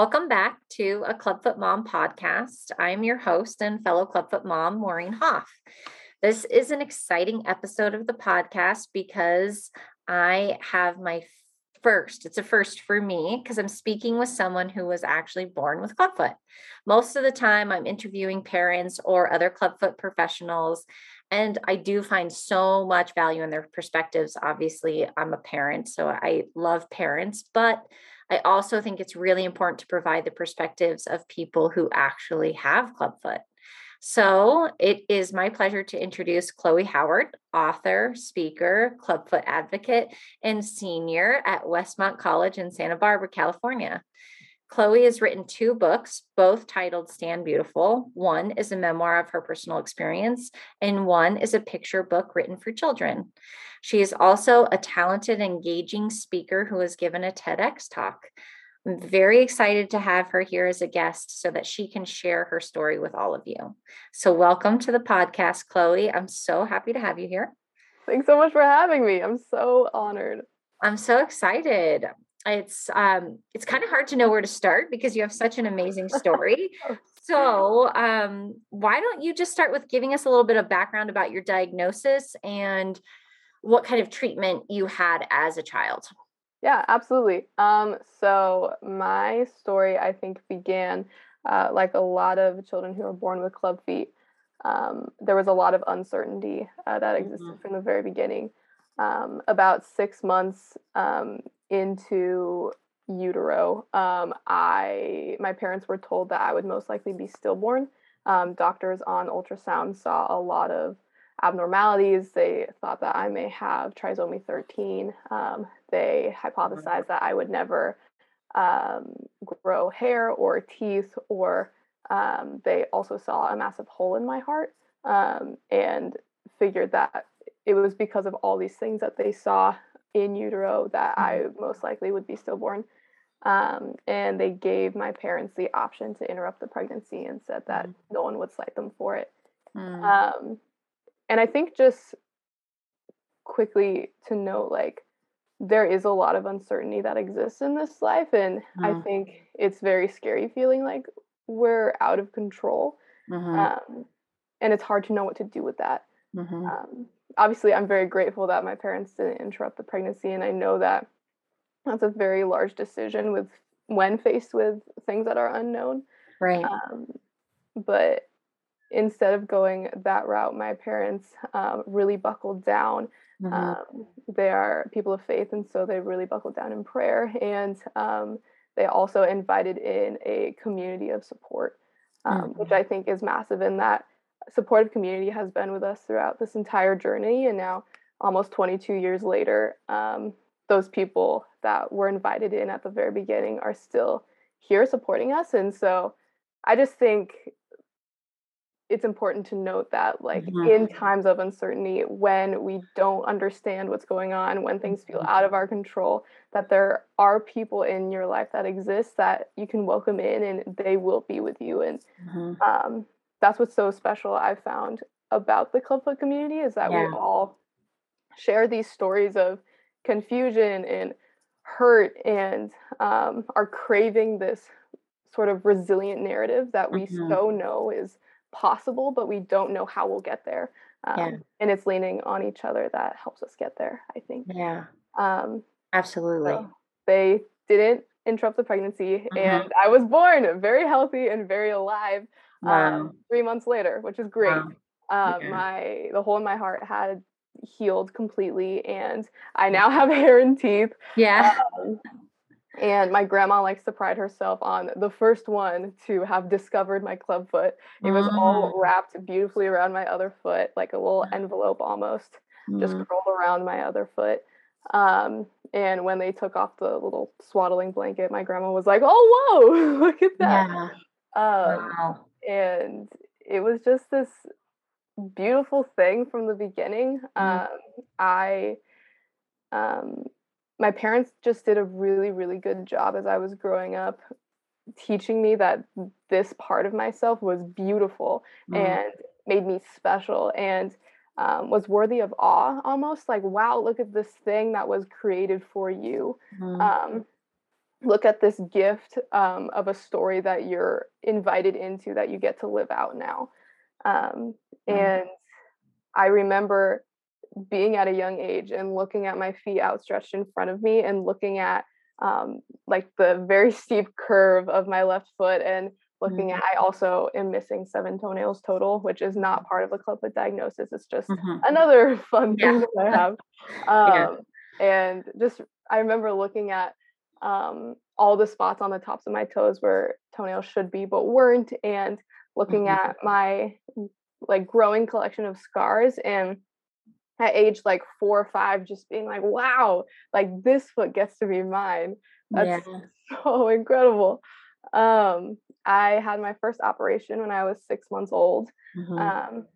Welcome back to a Clubfoot Mom podcast. I'm your host and fellow Clubfoot mom, Maureen Hoff. This is an exciting episode of the podcast because I have my first, it's a first for me because I'm speaking with someone who was actually born with clubfoot. Most of the time, I'm interviewing parents or other clubfoot professionals, and I do find so much value in their perspectives. Obviously, I'm a parent, so I love parents, but I also think it's really important to provide the perspectives of people who actually have clubfoot. So it is my pleasure to introduce Chloe Howard, author, speaker, clubfoot advocate, and senior at Westmont College in Santa Barbara, California. Chloe has written two books, both titled Stand Beautiful. One is a memoir of her personal experience, and one is a picture book written for children. She is also a talented, engaging speaker who has given a TEDx talk. I'm very excited to have her here as a guest so that she can share her story with all of you. So, welcome to the podcast, Chloe. I'm so happy to have you here. Thanks so much for having me. I'm so honored. I'm so excited it's um it's kind of hard to know where to start because you have such an amazing story. Oh, so um why don't you just start with giving us a little bit of background about your diagnosis and what kind of treatment you had as a child? Yeah absolutely. Um so my story i think began uh, like a lot of children who are born with club feet. Um, there was a lot of uncertainty uh, that existed mm-hmm. from the very beginning. Um, about six months um, into utero, um, I my parents were told that I would most likely be stillborn. Um, doctors on ultrasound saw a lot of abnormalities. They thought that I may have trisomy 13. Um, they hypothesized that I would never um, grow hair or teeth, or um, they also saw a massive hole in my heart um, and figured that it was because of all these things that they saw in utero that mm-hmm. I most likely would be stillborn. Um, and they gave my parents the option to interrupt the pregnancy and said that mm. no one would cite them for it. Mm. Um, and I think just quickly to note, like, there is a lot of uncertainty that exists in this life. And mm. I think it's very scary feeling like we're out of control. Mm-hmm. Um, and it's hard to know what to do with that. Mm-hmm. Obviously i'm very grateful that my parents didn't interrupt the pregnancy and i know that that's a very large decision with when faced with things that are unknown right um, but instead of going that route my parents um, really buckled down mm-hmm. um, they are people of faith and so they really buckled down in prayer and um, they also invited in a community of support um, mm-hmm. which i think is massive in that supportive community has been with us throughout this entire journey. And now, almost 22 years later, um, those people that were invited in at the very beginning are still here supporting us. And so I just think it's important to note that, like, mm-hmm. in times of uncertainty, when we don't understand what's going on, when things feel out of our control, that there are people in your life that exist that you can welcome in and they will be with you. And mm-hmm. um, that's what's so special I've found about the clubfoot community is that yeah. we all share these stories of confusion and hurt and um, are craving this sort of resilient narrative that we mm-hmm. so know is possible, but we don't know how we'll get there. Um, yeah. And it's leaning on each other that helps us get there, I think. Yeah. Um, Absolutely. So they didn't interrupt the pregnancy, mm-hmm. and I was born very healthy and very alive wow. um, three months later, which is great. Wow. Um, okay. My the hole in my heart had healed completely, and I now have hair and teeth. Yeah. Um, and my grandma likes to pride herself on the first one to have discovered my club foot. It was mm. all wrapped beautifully around my other foot, like a little envelope almost, mm. just curled around my other foot. Um, and when they took off the little swaddling blanket, my grandma was like, "Oh, whoa! Look at that!" Yeah. Um, wow and it was just this beautiful thing from the beginning. Mm-hmm. Um, I, um, my parents just did a really, really good job as I was growing up, teaching me that this part of myself was beautiful mm-hmm. and made me special and um, was worthy of awe almost like wow look at this thing that was created for you mm-hmm. Look at this gift um, of a story that you're invited into that you get to live out now. Um, mm-hmm. and I remember being at a young age and looking at my feet outstretched in front of me and looking at um, like the very steep curve of my left foot and looking mm-hmm. at i also am missing seven toenails total which is not part of a clubfoot diagnosis it's just mm-hmm. another fun yeah. thing that i have um, yeah. and just i remember looking at um, all the spots on the tops of my toes where toenails should be but weren't and looking mm-hmm. at my like growing collection of scars and at age like four or five just being like wow like this foot gets to be mine that's yeah. so incredible um i had my first operation when i was six months old mm-hmm. um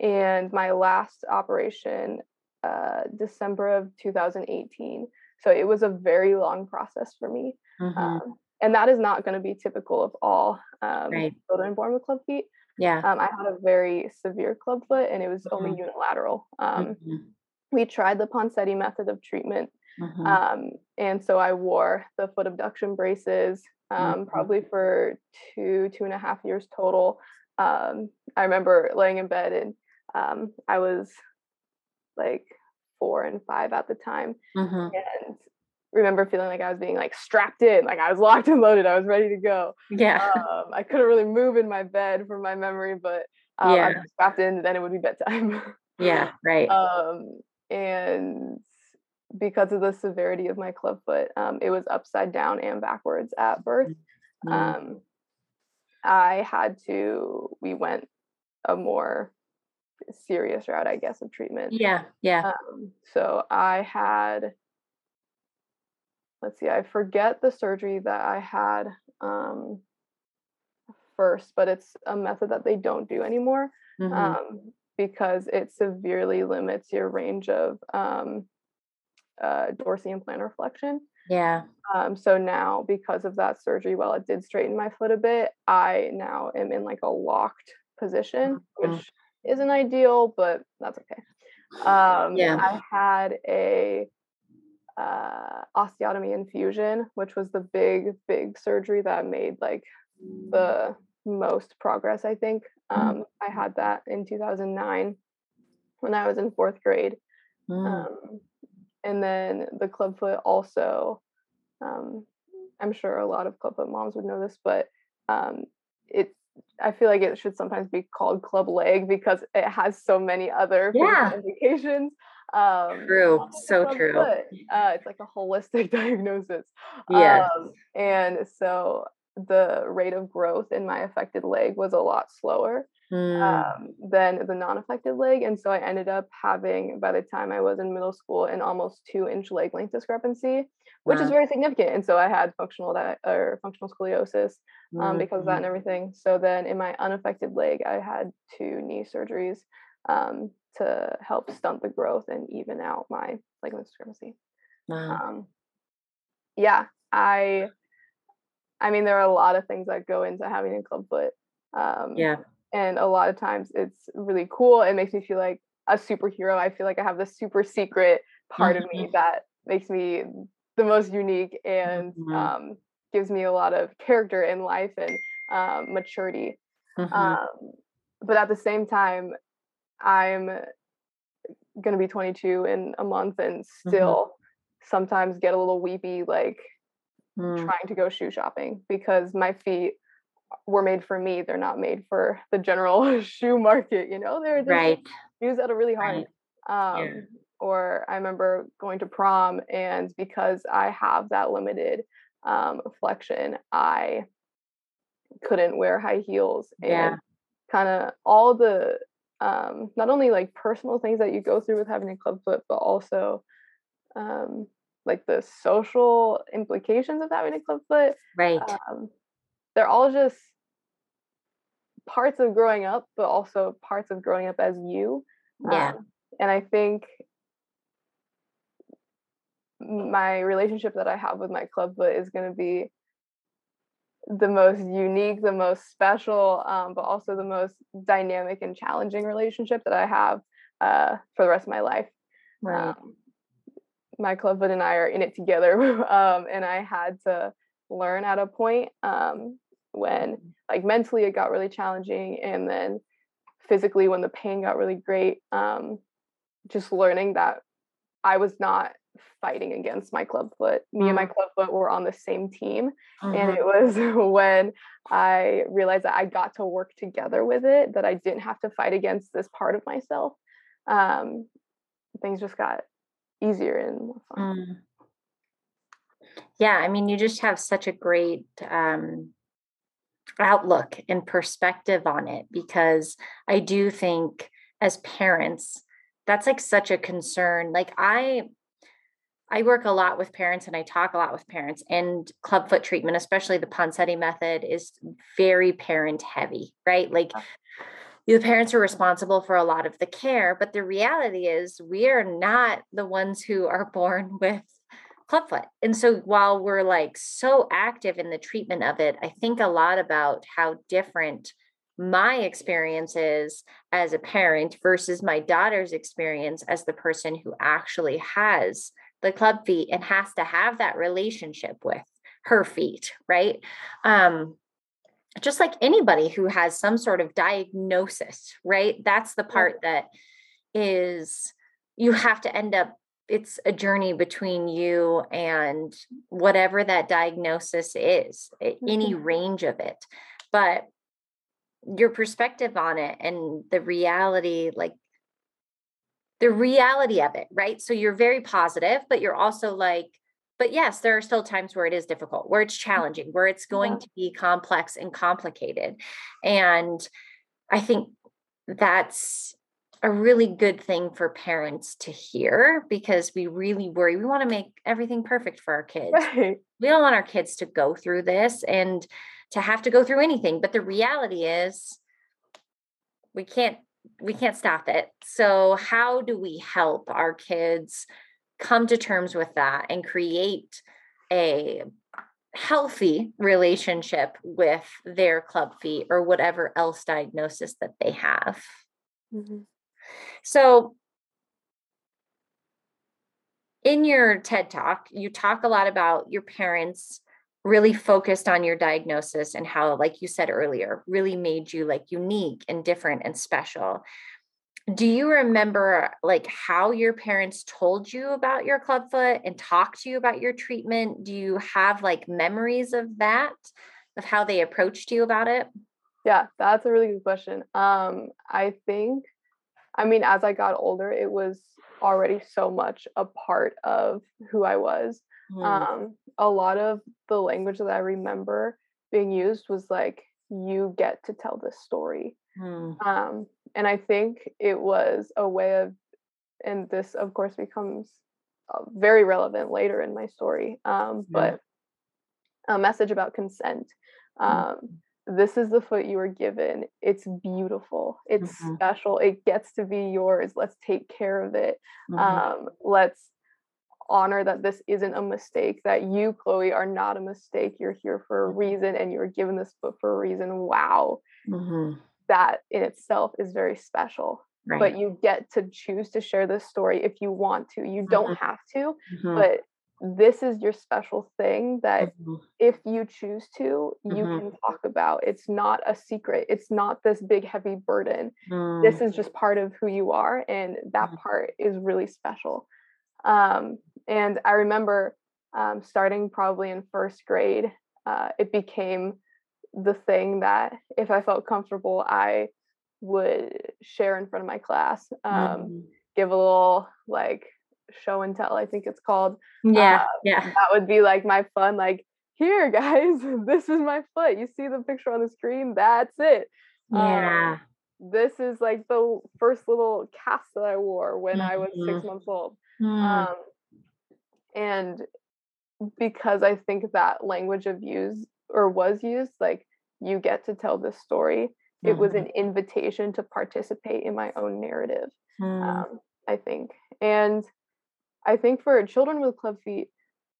and my last operation uh december of 2018 so it was a very long process for me mm-hmm. um, and that is not going to be typical of all um, right. children born with club feet yeah. Um, I had a very severe club foot and it was mm-hmm. only unilateral. Um, mm-hmm. We tried the Ponseti method of treatment. Mm-hmm. Um, and so I wore the foot abduction braces um, mm-hmm. probably for two, two and a half years total. Um, I remember laying in bed and um, I was like four and five at the time. Mm-hmm. And remember feeling like I was being like strapped in, like I was locked and loaded. I was ready to go. Yeah. Um, I couldn't really move in my bed from my memory, but um, yeah. I was strapped in. Then it would be bedtime. yeah. Right. Um, and because of the severity of my club foot, um, it was upside down and backwards at birth. Mm-hmm. Um, I had to. We went a more serious route, I guess, of treatment. Yeah. Yeah. Um, so I had let's see, I forget the surgery that I had um, first, but it's a method that they don't do anymore mm-hmm. um, because it severely limits your range of um, uh, dorsi and plantar flexion. Yeah. Um, so now, because of that surgery, while it did straighten my foot a bit, I now am in like a locked position, mm-hmm. which isn't ideal, but that's okay. Um, yeah. I had a uh, osteotomy infusion, which was the big, big surgery that made like the most progress, I think. Mm. Um, I had that in 2009 when I was in fourth grade. Mm. Um, and then the clubfoot also, um, I'm sure a lot of clubfoot moms would know this, but um, it I feel like it should sometimes be called club leg because it has so many other yeah. indications. Um, true, so true. Uh, it's like a holistic diagnosis. Yeah. Um, and so the rate of growth in my affected leg was a lot slower mm. um, than the non-affected leg, and so I ended up having, by the time I was in middle school, an almost two-inch leg length discrepancy, which wow. is very significant. And so I had functional that or functional scoliosis um, mm-hmm. because of that and everything. So then in my unaffected leg, I had two knee surgeries. Um, to help stunt the growth and even out my leg length discrepancy. Wow. Um, yeah, I, I mean, there are a lot of things that go into having a club foot. Um, yeah, and a lot of times it's really cool. It makes me feel like a superhero. I feel like I have this super secret part mm-hmm. of me that makes me the most unique and mm-hmm. um, gives me a lot of character in life and um, maturity. Mm-hmm. Um, but at the same time, I'm going to be 22 in a month and mm-hmm. still sometimes get a little weepy like mm. trying to go shoe shopping because my feet were made for me they're not made for the general shoe market you know they're, they're right shoes that are really hard right. um, yeah. or i remember going to prom and because i have that limited um, flexion i couldn't wear high heels and yeah. kind of all the um, not only like personal things that you go through with having a club foot, but also um, like the social implications of having a club foot. Right. Um, they're all just parts of growing up, but also parts of growing up as you. Yeah. Um, and I think my relationship that I have with my club foot is going to be the most unique, the most special, um, but also the most dynamic and challenging relationship that I have uh, for the rest of my life. Right. Um, my clubfoot and I are in it together. um, and I had to learn at a point um, when, like, mentally it got really challenging, and then physically when the pain got really great. Um, just learning that I was not fighting against my club foot Me mm. and my club foot were on the same team. Mm-hmm. And it was when I realized that I got to work together with it, that I didn't have to fight against this part of myself. Um, things just got easier and more fun. Mm. Yeah, I mean, you just have such a great um, outlook and perspective on it because I do think as parents, that's like such a concern. Like I I work a lot with parents and I talk a lot with parents and clubfoot treatment, especially the Ponseti method is very parent heavy, right? Like the parents are responsible for a lot of the care, but the reality is we are not the ones who are born with clubfoot. And so while we're like so active in the treatment of it, I think a lot about how different my experiences as a parent versus my daughter's experience as the person who actually has the club feet and has to have that relationship with her feet, right? Um, just like anybody who has some sort of diagnosis, right? That's the part that is you have to end up it's a journey between you and whatever that diagnosis is, any mm-hmm. range of it. But your perspective on it and the reality like the reality of it right so you're very positive but you're also like but yes there are still times where it is difficult where it's challenging where it's going yeah. to be complex and complicated and i think that's a really good thing for parents to hear because we really worry we want to make everything perfect for our kids right. we don't want our kids to go through this and to have to go through anything but the reality is we can't we can't stop it so how do we help our kids come to terms with that and create a healthy relationship with their club feet or whatever else diagnosis that they have mm-hmm. So in your TED talk, you talk a lot about your parents really focused on your diagnosis and how like you said earlier really made you like unique and different and special. Do you remember like how your parents told you about your clubfoot and talked to you about your treatment? Do you have like memories of that of how they approached you about it? Yeah that's a really good question. Um i think i mean as i got older it was already so much a part of who i was mm. um a lot of the language that I remember being used was like, you get to tell this story. Hmm. Um, and I think it was a way of, and this of course becomes uh, very relevant later in my story, um, but a message about consent. Hmm. Um, this is the foot you were given. It's beautiful. It's mm-hmm. special. It gets to be yours. Let's take care of it. Mm-hmm. Um, let's honor that this isn't a mistake, that you, Chloe, are not a mistake. You're here for a mm-hmm. reason and you're given this foot for a reason. Wow. Mm-hmm. That in itself is very special. Right. But you get to choose to share this story if you want to. You don't mm-hmm. have to, mm-hmm. but this is your special thing that mm-hmm. if you choose to, you mm-hmm. can talk about. It's not a secret. It's not this big, heavy burden. Mm. This is just part of who you are. And that mm. part is really special. Um, and I remember um, starting probably in first grade, uh, it became the thing that if I felt comfortable, I would share in front of my class, um, mm-hmm. give a little like show and tell, I think it's called. Yeah. Uh, yeah. That would be like my fun, like, here, guys, this is my foot. You see the picture on the screen? That's it. Yeah. Um, this is like the first little cast that I wore when mm-hmm. I was six mm-hmm. months old. Mm. Um, and because I think that language of use or was used, like you get to tell this story. Mm-hmm. It was mm-hmm. an invitation to participate in my own narrative. Mm. Um, I think, and I think for children with club feet,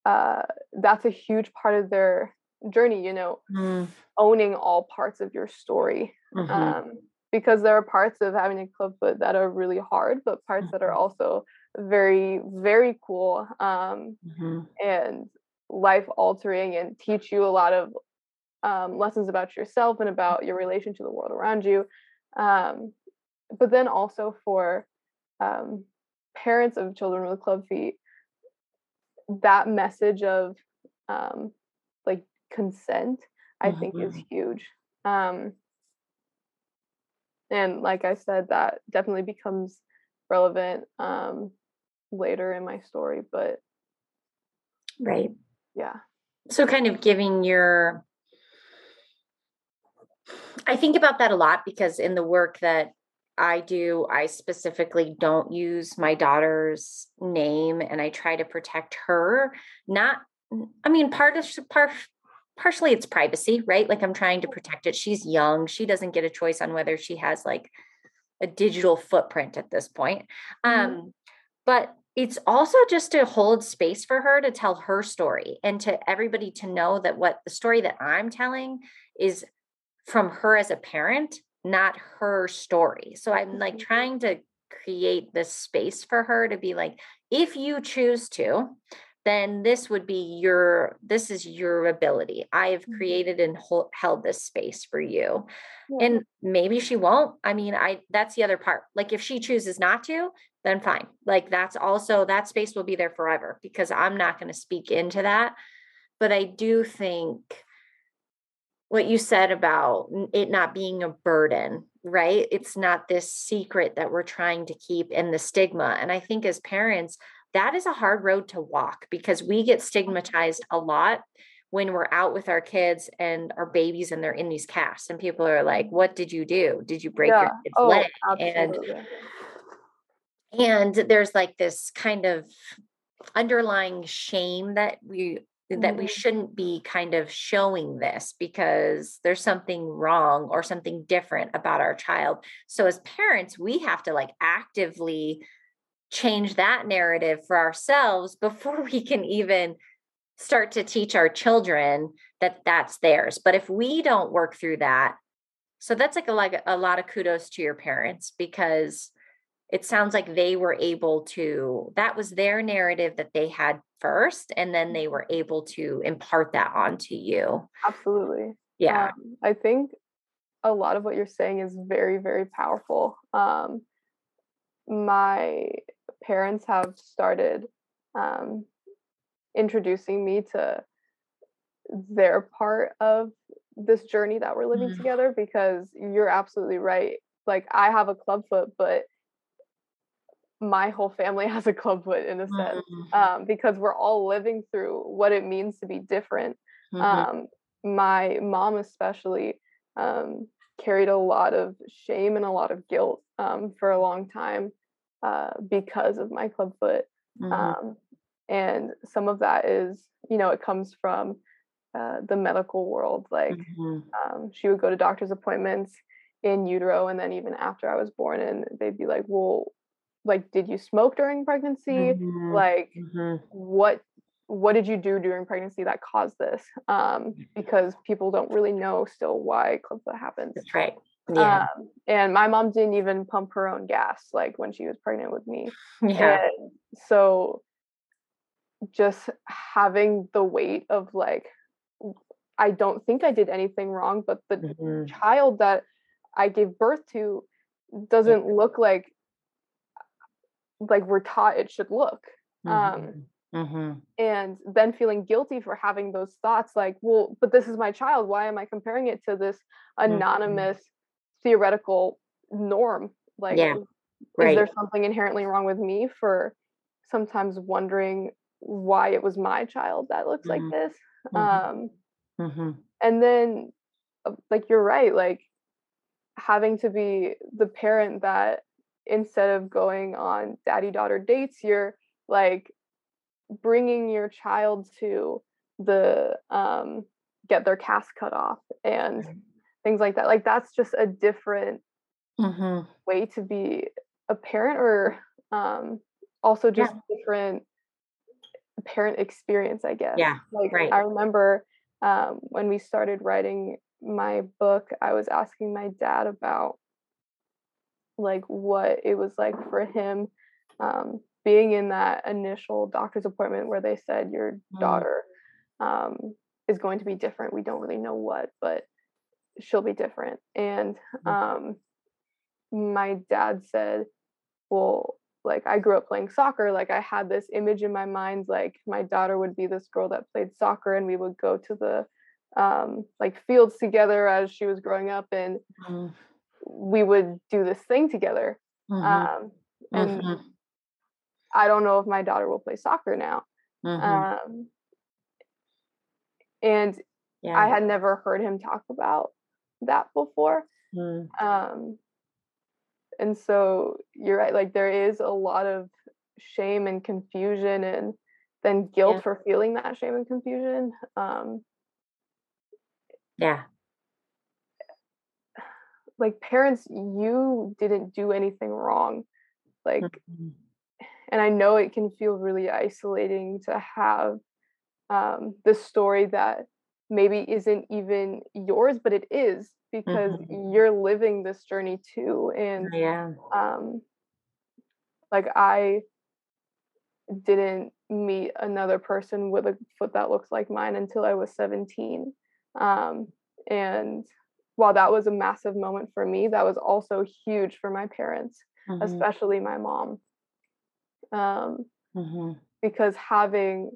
uh, that's a huge part of their journey. You know, mm. owning all parts of your story. Mm-hmm. Um, because there are parts of having a club foot that are really hard, but parts mm-hmm. that are mm-hmm. also very very cool um, mm-hmm. and life altering and teach you a lot of um, lessons about yourself and about your relation to the world around you um, but then also for um, parents of children with club feet that message of um, like consent i mm-hmm. think is mm-hmm. huge um, and like i said that definitely becomes relevant um, later in my story but right yeah so kind of giving your i think about that a lot because in the work that i do i specifically don't use my daughter's name and i try to protect her not i mean part of part partially it's privacy right? Like i'm trying to protect it. She's young. She doesn't get a choice on whether she has like a digital footprint at this point. Mm-hmm. um but it's also just to hold space for her to tell her story and to everybody to know that what the story that I'm telling is from her as a parent, not her story. So I'm like mm-hmm. trying to create this space for her to be like, if you choose to, then this would be your this is your ability i have mm-hmm. created and hold, held this space for you yeah. and maybe she won't i mean i that's the other part like if she chooses not to then fine. Like that's also that space will be there forever because I'm not going to speak into that. But I do think what you said about it not being a burden, right? It's not this secret that we're trying to keep in the stigma. And I think as parents, that is a hard road to walk because we get stigmatized a lot when we're out with our kids and our babies and they're in these casts and people are like what did you do did you break yeah. your kid's oh, leg absolutely. and and there's like this kind of underlying shame that we that we mm-hmm. shouldn't be kind of showing this because there's something wrong or something different about our child. So as parents, we have to like actively change that narrative for ourselves before we can even start to teach our children that that's theirs. But if we don't work through that, so that's like a like a lot of kudos to your parents because it sounds like they were able to that was their narrative that they had first and then they were able to impart that onto you. Absolutely. Yeah. Um, i think a lot of what you're saying is very very powerful. Um, my parents have started um, introducing me to their part of this journey that we're living mm. together because you're absolutely right. Like i have a club foot but my whole family has a clubfoot in a sense mm-hmm. um, because we're all living through what it means to be different. Mm-hmm. Um, my mom, especially, um, carried a lot of shame and a lot of guilt um, for a long time uh, because of my clubfoot. Mm-hmm. Um, and some of that is, you know, it comes from uh, the medical world. Like mm-hmm. um, she would go to doctor's appointments in utero and then even after I was born and they'd be like, well, like did you smoke during pregnancy mm-hmm. like mm-hmm. what what did you do during pregnancy that caused this um because people don't really know still why club foot happens that's right yeah. Um, and my mom didn't even pump her own gas like when she was pregnant with me yeah and so just having the weight of like i don't think i did anything wrong but the mm-hmm. child that i gave birth to doesn't look like like we're taught it should look um, mm-hmm. Mm-hmm. and then feeling guilty for having those thoughts like well but this is my child why am i comparing it to this mm-hmm. anonymous mm-hmm. theoretical norm like yeah. right. is there something inherently wrong with me for sometimes wondering why it was my child that looks like mm-hmm. this mm-hmm. um and then uh, like you're right like having to be the parent that instead of going on daddy daughter dates you're like bringing your child to the um get their cast cut off and things like that like that's just a different mm-hmm. way to be a parent or um also just yeah. different parent experience i guess yeah like right. i remember um when we started writing my book i was asking my dad about like what it was like for him um, being in that initial doctor's appointment where they said your Mm. daughter um, is going to be different. We don't really know what, but she'll be different. And Mm. um, my dad said, well, like I grew up playing soccer. Like I had this image in my mind, like my daughter would be this girl that played soccer and we would go to the um, like fields together as she was growing up and Mhm. We would do this thing together. Mhm. Um, and Mhm. I don't know if my daughter will play soccer now. Mhm. Um, and yeah. I had never heard him talk about that before. Mm. Um, and so you're right, like there is a lot of shame and confusion and then guilt Yeah. for feeling that shame and confusion. Um, yeah. Like parents, you didn't do anything wrong. Like Mhm. and I know it can feel really isolating to have um, this story that maybe isn't even yours, but it is because Mhm. you're living this journey too. And Yeah. um, like I didn't meet another person with a foot that looks like mine until I was 17. Um, and while that was a massive moment for me, that was also huge for my parents, Mhm. especially my mom. Um, Mhm. because having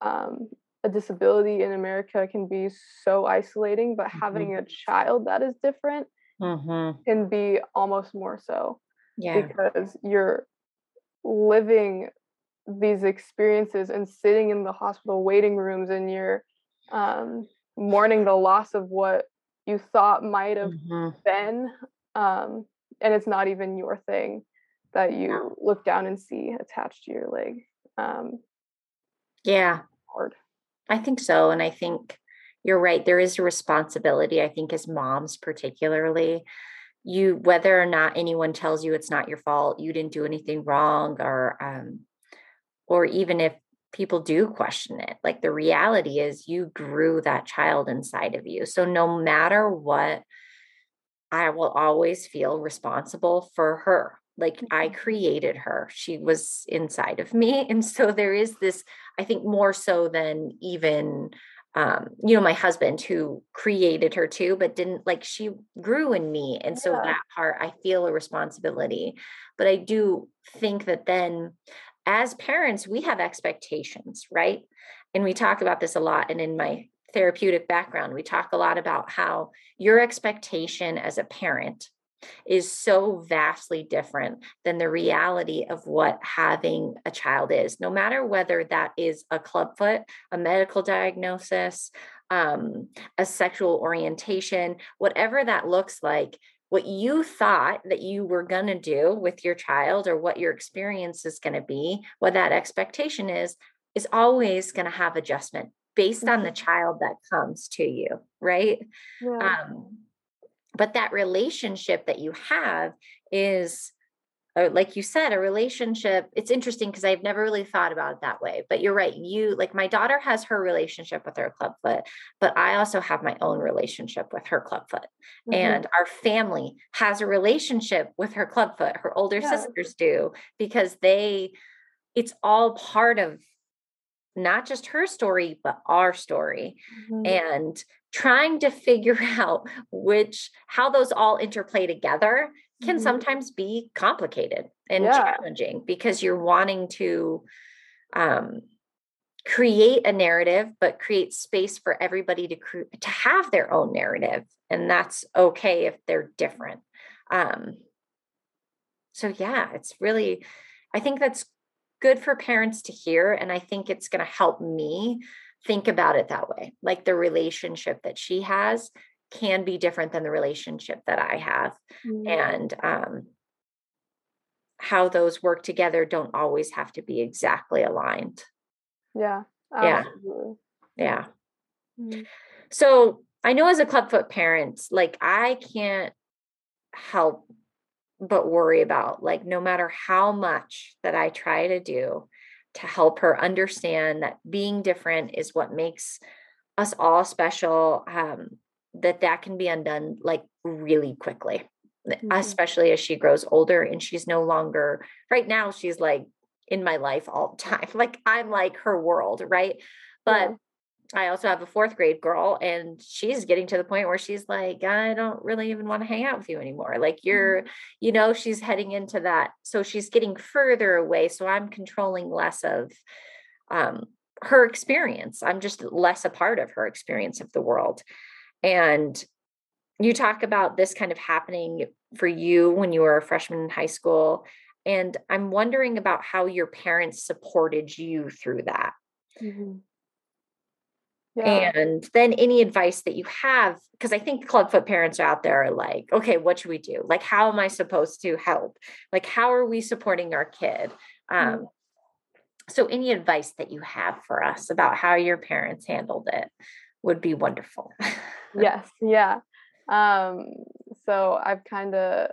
um, a disability in America can be so isolating, but having a child that is different Mhm. can be almost more so Yeah. because you're living these experiences and sitting in the hospital waiting rooms and you're um, mourning the loss of what you thought might have Mhm. been um, and it's not even your thing that you look down and see attached to your leg um, Yeah. hard I think so. And I think you're right. There is a responsibility, I think, as moms, particularly. You, whether or not anyone tells you it's not your fault, you didn't do anything wrong, or, um, or even if people do question it, like the reality is you grew that child inside of you. So no matter what, I will always feel responsible for her. Like I Mhm. created her. She was inside of me. And so there is this, I think, more so than even, um, you know, my husband who created her too, but didn't like she grew in me. And so Yeah. that part, I feel a responsibility. But I do think that then as parents, we have expectations, right? And we talk about this a lot. And in my therapeutic background, we talk a lot about how your expectation as a parent is so vastly different than the reality of what having a child is, no matter whether that is a clubfoot, a medical diagnosis, um, a sexual orientation, whatever that looks like. What you thought that you were going to do with your child or what your experience is going to be, what that expectation is, is always going to have adjustment based on the child that comes to you, right? yeah Um, but that relationship that you have is like you said a relationship it's interesting because i've never really thought about it that way but you're right you like my daughter has her relationship with her clubfoot but i also have my own relationship with her clubfoot Mhm. and our family has a relationship with her clubfoot her older Yeah. sisters do because they it's all part of not just her story but our story Mhm. and trying to figure out which how those all interplay together can Mhm. sometimes be complicated and Yeah. challenging because you're wanting to um, create a narrative but create space for everybody to cre- to have their own narrative and that's okay if they're different um, so yeah it's really i think that's good for parents to hear and i think it's going to help me think about it that way like the relationship that she has can be different than the relationship that i have Mhm. and um, how those work together don't always have to be exactly aligned yeah Yeah. absolutely yeah Mhm. so i know as a clubfoot parent like i can't help but worry about like no matter how much that i try to do to help her understand that being different is what makes us all special um, that that can be undone like really quickly Mhm. especially as she grows older and she's no longer right now she's like in my life all the time. Like I'm like her world, right? But yeah. I also have a fourth grade girl, and she's getting to the point where she's like, I don't really even want to hang out with you anymore. Like, you're, mm-hmm. you know, she's heading into that. So she's getting further away. So I'm controlling less of um, her experience. I'm just less a part of her experience of the world. And you talk about this kind of happening for you when you were a freshman in high school. And I'm wondering about how your parents supported you through that. Mm-hmm. Yeah. And then any advice that you have, because I think clubfoot parents are out there are like, okay, what should we do? Like, how am I supposed to help? Like, how are we supporting our kid? Mm-hmm. Um, so, any advice that you have for us about how your parents handled it would be wonderful. yes, yeah. Um, so I've kind of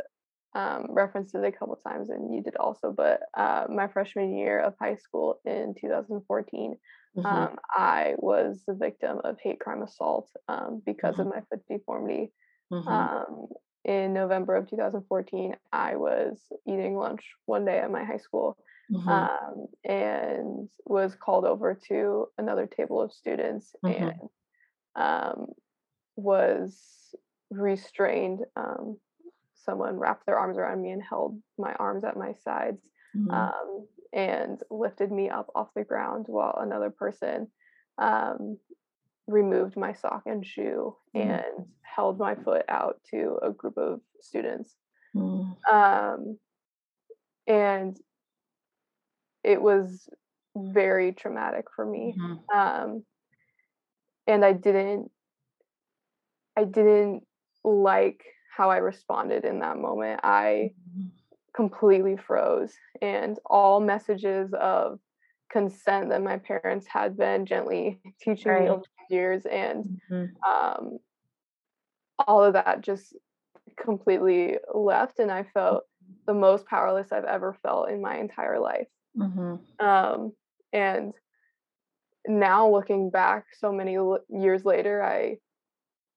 um, referenced it a couple times, and you did also. But uh, my freshman year of high school in 2014, Mm-hmm. Um, I was the victim of hate crime assault um, because mm-hmm. of my foot deformity. Mm-hmm. Um, in November of 2014, I was eating lunch one day at my high school mm-hmm. um, and was called over to another table of students mm-hmm. and um, was restrained. Um, someone wrapped their arms around me and held my arms at my sides. Mm-hmm. Um, and lifted me up off the ground while another person um, removed my sock and shoe mm. and held my foot out to a group of students. Mm. Um, and it was very traumatic for me. Mm-hmm. Um, and I didn't, I didn't like how I responded in that moment. I mm-hmm completely froze and all messages of consent that my parents had been gently teaching right. me over the years and mm-hmm. um, all of that just completely left and i felt the most powerless i've ever felt in my entire life mm-hmm. um, and now looking back so many l- years later i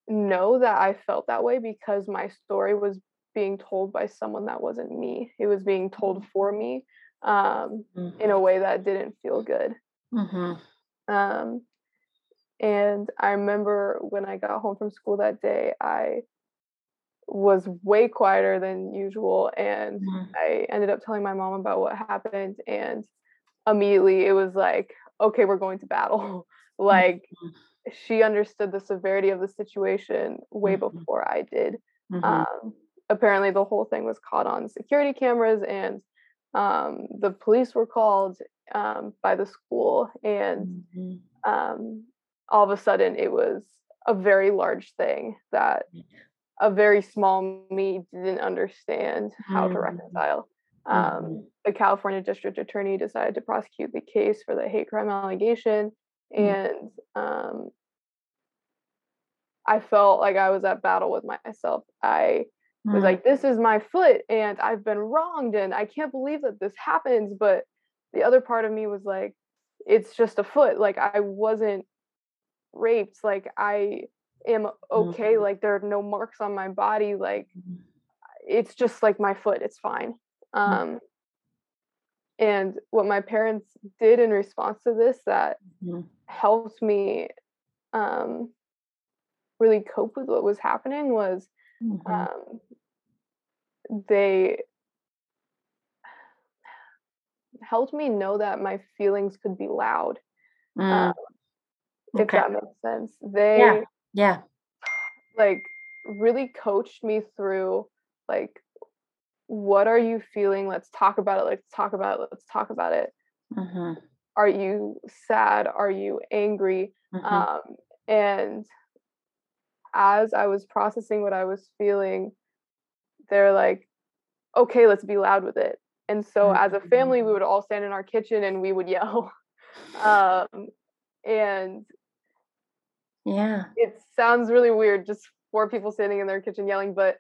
know that i felt that way because my story was being told by someone that wasn't me. It was being told mm-hmm. for me um, mm-hmm. in a way that didn't feel good. Mm-hmm. Um, and I remember when I got home from school that day, I was way quieter than usual. And mm-hmm. I ended up telling my mom about what happened. And immediately it was like, okay, we're going to battle. like, mm-hmm. she understood the severity of the situation way mm-hmm. before I did. Um, apparently the whole thing was caught on security cameras and um, the police were called um, by the school and mm-hmm. um, all of a sudden it was a very large thing that a very small me didn't understand how mm-hmm. to reconcile um, mm-hmm. the california district attorney decided to prosecute the case for the hate crime allegation mm. and um, i felt like i was at battle with myself. I was like this is my foot and i've been wronged and i can't believe that this happens but the other part of me was like it's just a foot. Like i wasn't raped. Like i am okay. Like there are no marks on my body. Like mm-hmm. it's just like my foot. It's fine mm. um and what my parents did in response to this that mm-hmm. helped me um really cope with what was happening was mm-hmm. um they helped me know that my feelings could be loud. Mm. Um, okay. If that makes sense. They yeah. yeah. Like really coached me through like what are you feeling? Let's talk about it. Let's talk about it. Let's talk about it. Mm-hmm. Are you sad? Are you angry? Mm-hmm. Um, and as I was processing what I was feeling, they're like, okay, let's be loud with it. And so as a family, we mm-hmm. would all stand in our kitchen and we would yell. um, and yeah, it sounds really weird just four people standing in their kitchen yelling, but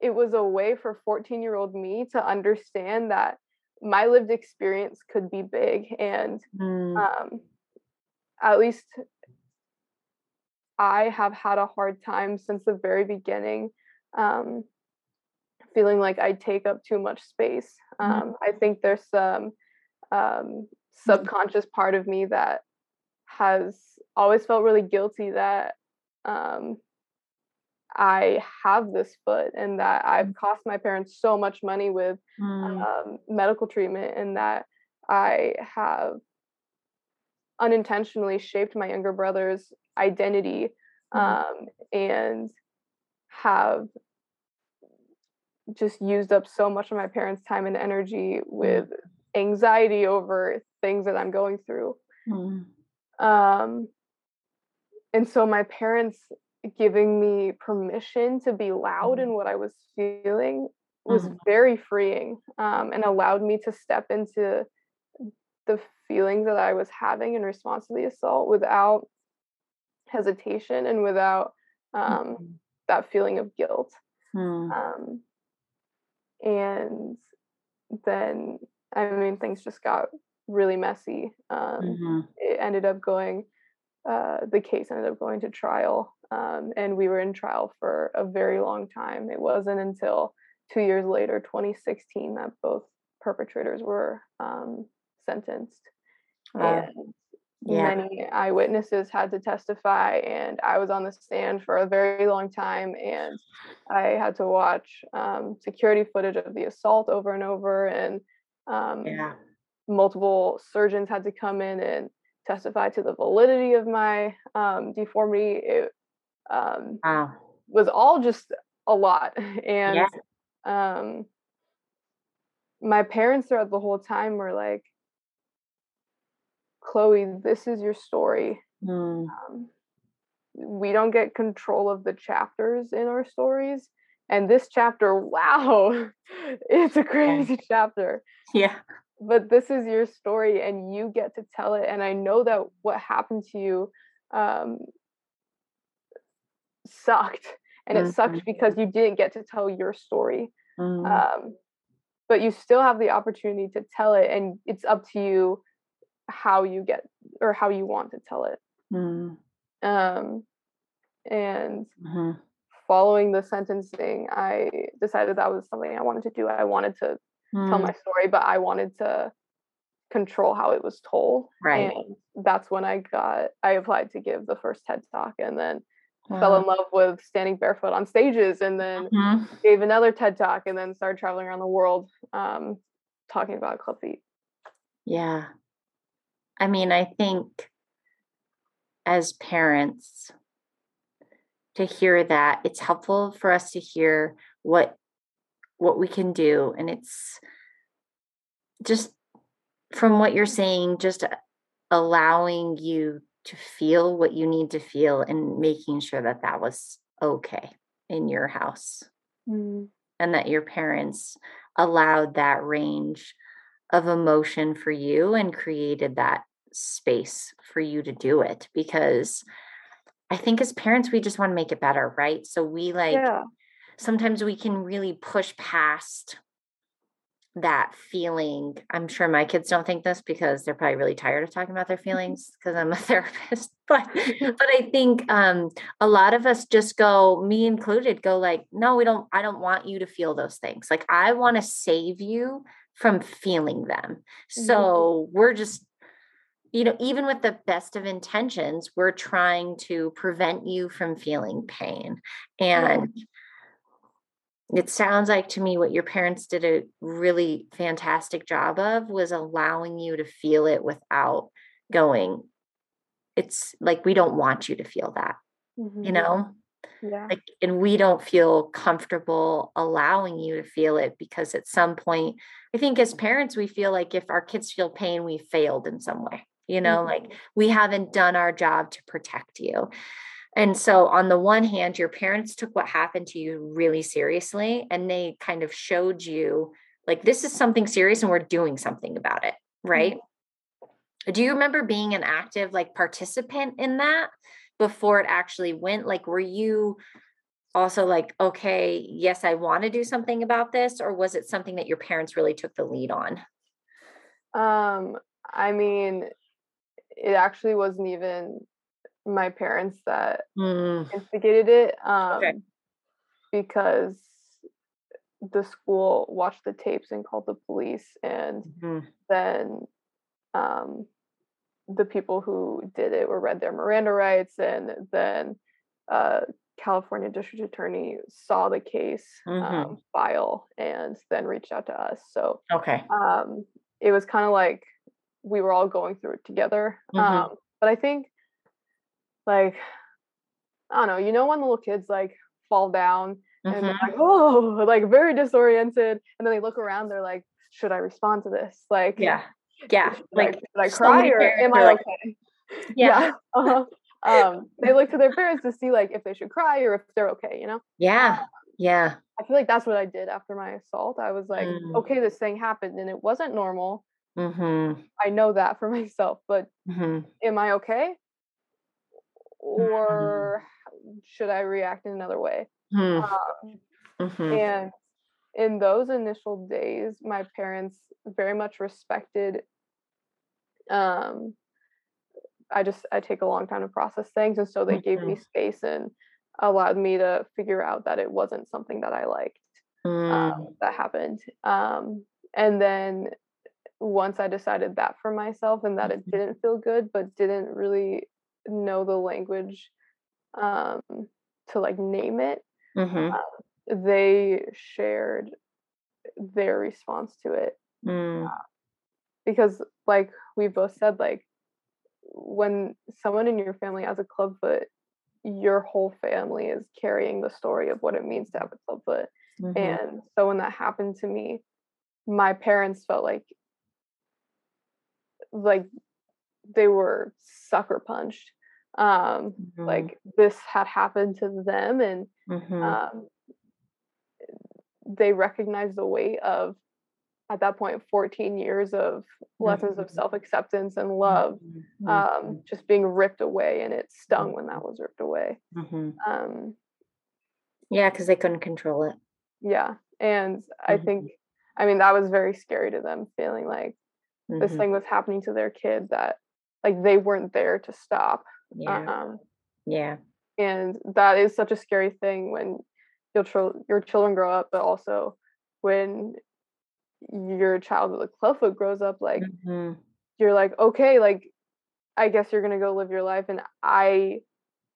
it was a way for 14 year old me to understand that my lived experience could be big and mm. um, at least i have had a hard time since the very beginning um, feeling like I take up too much space. Mm-hmm. Um, I think there's some um, mm-hmm. subconscious part of me that has always felt really guilty that um, I have this foot and that I've mm. cost my parents so much money with mm. um, medical treatment and that I have unintentionally shaped my younger brother's identity mm. um, and have just used up so much of my parents' time and energy mm. with anxiety over things that I'm going through. Mm. Um, and so my parents giving me permission to be loud mm-hmm. in what I was feeling was mm-hmm. very freeing um, and allowed me to step into the feelings that I was having in response to the assault without hesitation and without um, mm-hmm. that feeling of guilt. Mm. Um, and then, I mean, things just got really messy. Um, mm-hmm. It ended up going, uh, the case ended up going to trial. Um, and we were in trial for a very long time. It wasn't until two years later, 2016, that both perpetrators were um, sentenced. And yeah. many eyewitnesses had to testify, and I was on the stand for a very long time. And I had to watch um, security footage of the assault over and over. And um, yeah. multiple surgeons had to come in and testify to the validity of my um, deformity. It um, wow. was all just a lot. And yeah. um, my parents throughout the whole time were like, Chloe, this is your story. Mm. Um, we don't get control of the chapters in our stories. And this chapter, wow, it's a crazy yeah. chapter. Yeah. But this is your story and you get to tell it. And I know that what happened to you um, sucked and it mm-hmm. sucked because you didn't get to tell your story mm-hmm. um, but you still have the opportunity to tell it and it's up to you how you get or how you want to tell it mm. um, and mm-hmm. following the sentencing i decided that was something i wanted to do i wanted to mm. tell my story but i wanted to control how it was told right and that's when i got i applied to give the first ted talk and then fell in love with standing barefoot on stages and then mm-hmm. gave another TED talk and then started traveling around the world um, talking about club feet. Yeah. I mean, I think as parents, to hear that it's helpful for us to hear what what we can do and it's just from what you're saying just allowing you to feel what you need to feel and making sure that that was okay in your house mm. and that your parents allowed that range of emotion for you and created that space for you to do it because I think as parents we just want to make it better, right? So we like yeah. sometimes we can really push past that feeling i'm sure my kids don't think this because they're probably really tired of talking about their mm-hmm. feelings because i'm a therapist but but i think um a lot of us just go me included go like no we don't i don't want you to feel those things like i want to save you from feeling them mm-hmm. so we're just you know even with the best of intentions we're trying to prevent you from feeling pain and it sounds like to me what your parents did a really fantastic job of was allowing you to feel it without going it's like we don't want you to feel that mm-hmm. you know yeah. like and we don't feel comfortable allowing you to feel it because at some point i think as parents we feel like if our kids feel pain we failed in some way you know mm-hmm. like we haven't done our job to protect you and so, on the one hand, your parents took what happened to you really seriously and they kind of showed you, like, this is something serious and we're doing something about it. Right. Mm-hmm. Do you remember being an active, like, participant in that before it actually went? Like, were you also like, okay, yes, I want to do something about this? Or was it something that your parents really took the lead on? Um, I mean, it actually wasn't even my parents that mm. instigated it um, okay. because the school watched the tapes and called the police and Mhm. then um, the people who did it were read their Miranda rights, and then uh, California District Attorney saw the case Mhm. um, file and then reached out to us. So Okay. um, it was kind of like we were all going through it together. Mhm. Um, but I think, like, I don't know, you know, when little kids like fall down and they're Mhm. like, oh, like very disoriented, and then they look around, they're like, should I respond to this? Like, Yeah. Yeah. should Like I, should I cry or am I okay? yeah. uh-huh. um, they look to their parents to see like if they should cry or if they're okay. You know, Yeah. Yeah. I feel like that's what I did after my assault. I was like, Mm. okay, this thing happened and it wasn't normal. Mm-hmm. I know that for myself, but Mm-hmm. am I okay? Or should I react in another way? Mm-hmm. Um, Mm-hmm. and in those initial days, my parents very much respected. Um, I just I take a long time to process things, and so they gave me space and allowed me to figure out that it wasn't something that I liked Mm. um, that happened. Um, and then once I decided that for myself and that it Mhm. didn't feel good, but didn't really know the language um, to like name it, Mm-hmm. they shared their response to it Mm. because like we both said like when someone in your family has a clubfoot your whole family is carrying the story of what it means to have a clubfoot Mhm. and so when that happened to me my parents felt like like they were sucker punched um Mhm. like this had happened to them and Mhm. um, they recognized the weight of at that point 14 years of lessons of Mhm. self-acceptance and love Mhm. um, just being ripped away and it stung when that was ripped away um, Yeah, because they couldn't control it. yeah and i think i mean that was very scary to them feeling like this thing was happening to their kid that like they weren't there to stop Yeah. um, Yeah. and that is such a scary thing when your chil- your children grow up but also when your child with a clubfoot grows up like Mhm. you're like okay like i guess you're gonna go live your life and i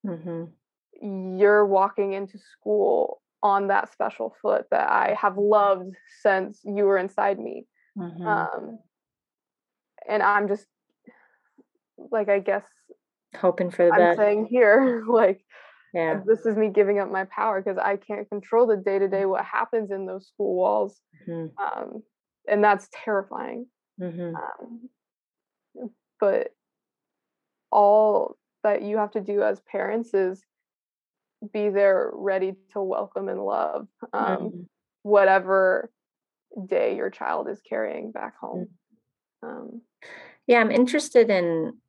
Mhm. you're walking into school on that special foot that i have loved since you were inside me Mhm. um and i'm just like i guess Hoping for the i'm best. saying here like Yeah. this is me giving up my power because I can't control the day to day what happens in those school walls, Mhm. um, and that's terrifying. Mhm. Um, but all that you have to do as parents is be there, ready to welcome and love um, Mhm. whatever day your child is carrying back home. Mm. Um, Yeah, I'm interested in.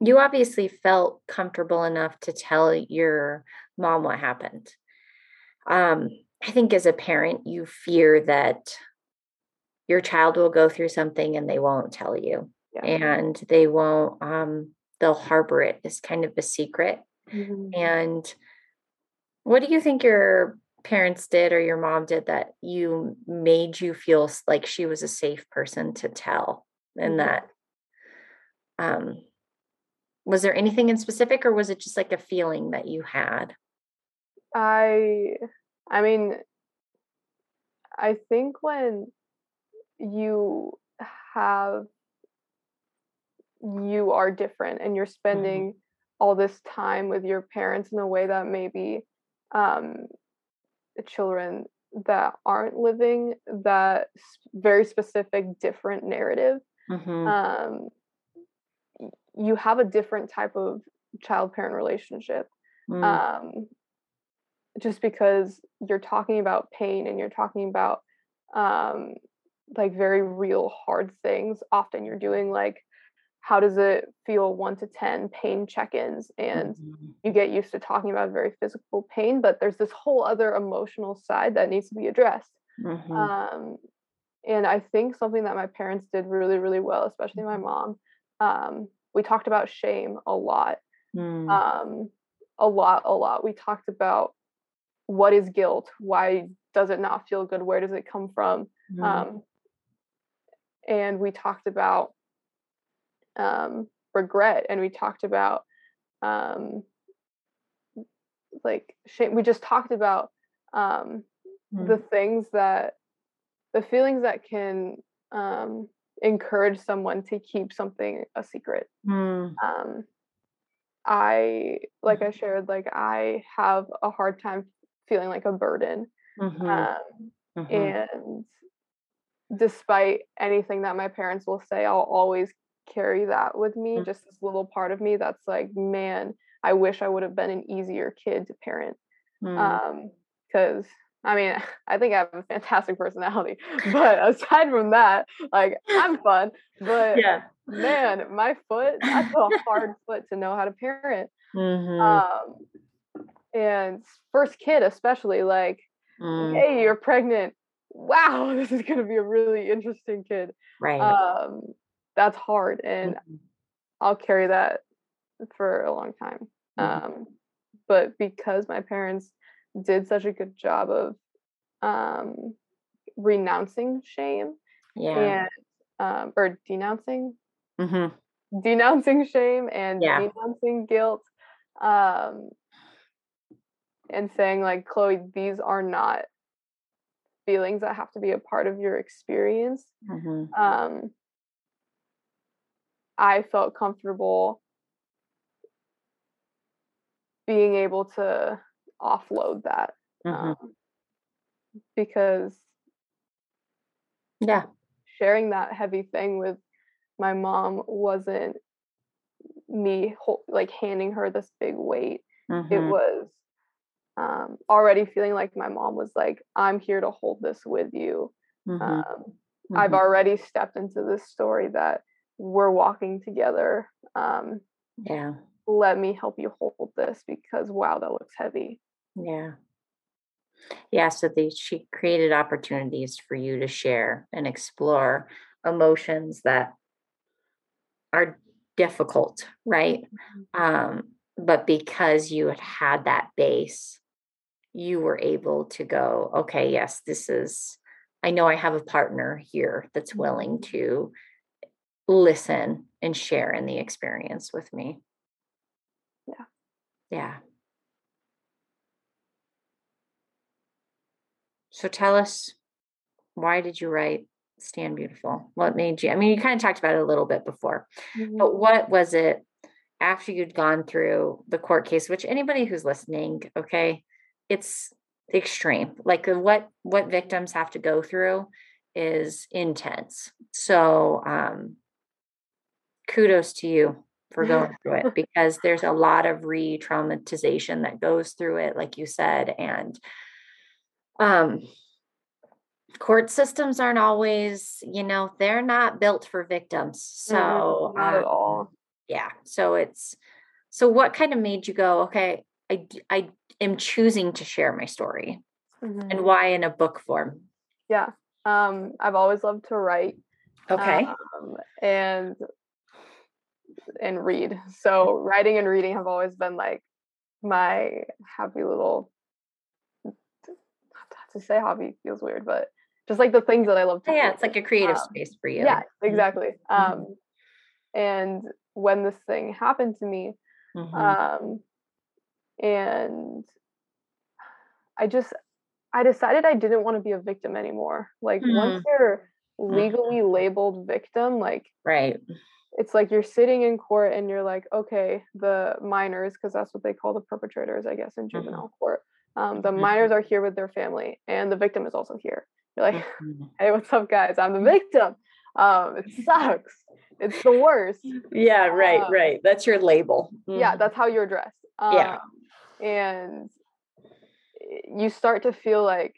You obviously felt comfortable enough to tell your mom what happened. Um, I think as a parent, you fear that your child will go through something and they won't tell you, yeah. and they won't. Um, they'll harbor it as kind of a secret. Mhm. And what do you think your parents did or your mom did that you made you feel like she was a safe person to tell and Mhm. that um was there anything in specific or was it just like a feeling that you had? I I mean I think when you have you are different and you're spending all this time with your parents in a way that maybe um children that aren't living that very specific different narrative Mhm, um you have a different type of child parent relationship mm, um, just because you're talking about pain and you're talking about um, like very real hard things. Often you're doing like how does it feel 1 to 10 pain check-ins and mhm, you get used to talking about very physical pain but there's this whole other emotional side that needs to be addressed. Mhm, um, and I think something that my parents did really, really well, especially my mom, um, we talked about shame a lot, mm, um, a lot, a lot. We talked about what is guilt? Why does it not feel good where does it come from Mhm. um, and we talked about um, regret and we talked about um, like shame we just talked about um, Mm. the things that the feelings that can um, encourage someone to keep something a secret Mm. um, i like i shared like i have a hard time feeling like a burden Mhm. um, Mhm. and despite anything that my parents will say i'll always carry that with me Mm. just this little part of me that's like man i wish i would have been an easier kid to parent Mm. um because i mean i think i have a fantastic personality but aside from that like i'm fun but yeah. man my foot that's a hard foot to know how to parent Mhm. um and first kid especially like Mm. hey you're pregnant wow this is going to be a really interesting kid Right. um that's hard and Mhm. i'll carry that for a long time Mhm. um but because my parents did such a good job of um renouncing shame yeah. and um or denouncing Mhm. denouncing shame and Yeah. denouncing guilt um and saying like chloe these are not feelings that have to be a part of your experience Mhm. um i felt comfortable being able to offload that Mhm. um, because Yeah. sharing that heavy thing with my mom wasn't me hol- like handing her this big weight it Mhm. was um, already feeling like my mom was like i'm here to hold this with you Mhm. um, i've Mhm. already stepped into this story that we're walking together um, Yeah. let me help you hold this because wow that looks heavy Yeah. Yeah. So they she created opportunities for you to share and explore emotions that are difficult, right? Um, but because you had had that base, you were able to go, okay, yes, this is, I know I have a partner here that's willing to listen and share in the experience with me. Yeah. Yeah. So tell us, why did you write Stand Beautiful? What made you? I mean, you kind of talked about it a little bit before, Mhm. but what was it after you'd gone through the court case? Which anybody who's listening, okay, it's extreme. Like uh, what what victims have to go through is intense. So, um, kudos to you for going through it because there's a lot of re-traumatization that goes through it, like you said, and um court systems aren't always you know they're not built for victims so Mm-mm, not at um, all. yeah so it's so what kind of made you go okay i i am choosing to share my story Mhm. and why in a book form? Yeah um i've always loved to write okay. um, and and read. So writing and reading have always been like my happy little to say hobby feels weird but just like the things that i love to yeah do. it's like a creative Um, space for you yeah exactly Mhm. um and when this thing happened to me Mhm. um and i just i decided i didn't want to be a victim anymore like once Mm. you're Mhm. legally labeled victim like right it's like you're sitting in court and you're like okay the minors because that's what they call the perpetrators i guess in juvenile court um, the Mhm. minors are here with their family and the victim is also here you're like Mhm. hey what's up guys i'm the victim um, it sucks it's the worst yeah right Um, right that's your label yeah Mhm. that's how you're dressed um, Yeah. and you start to feel like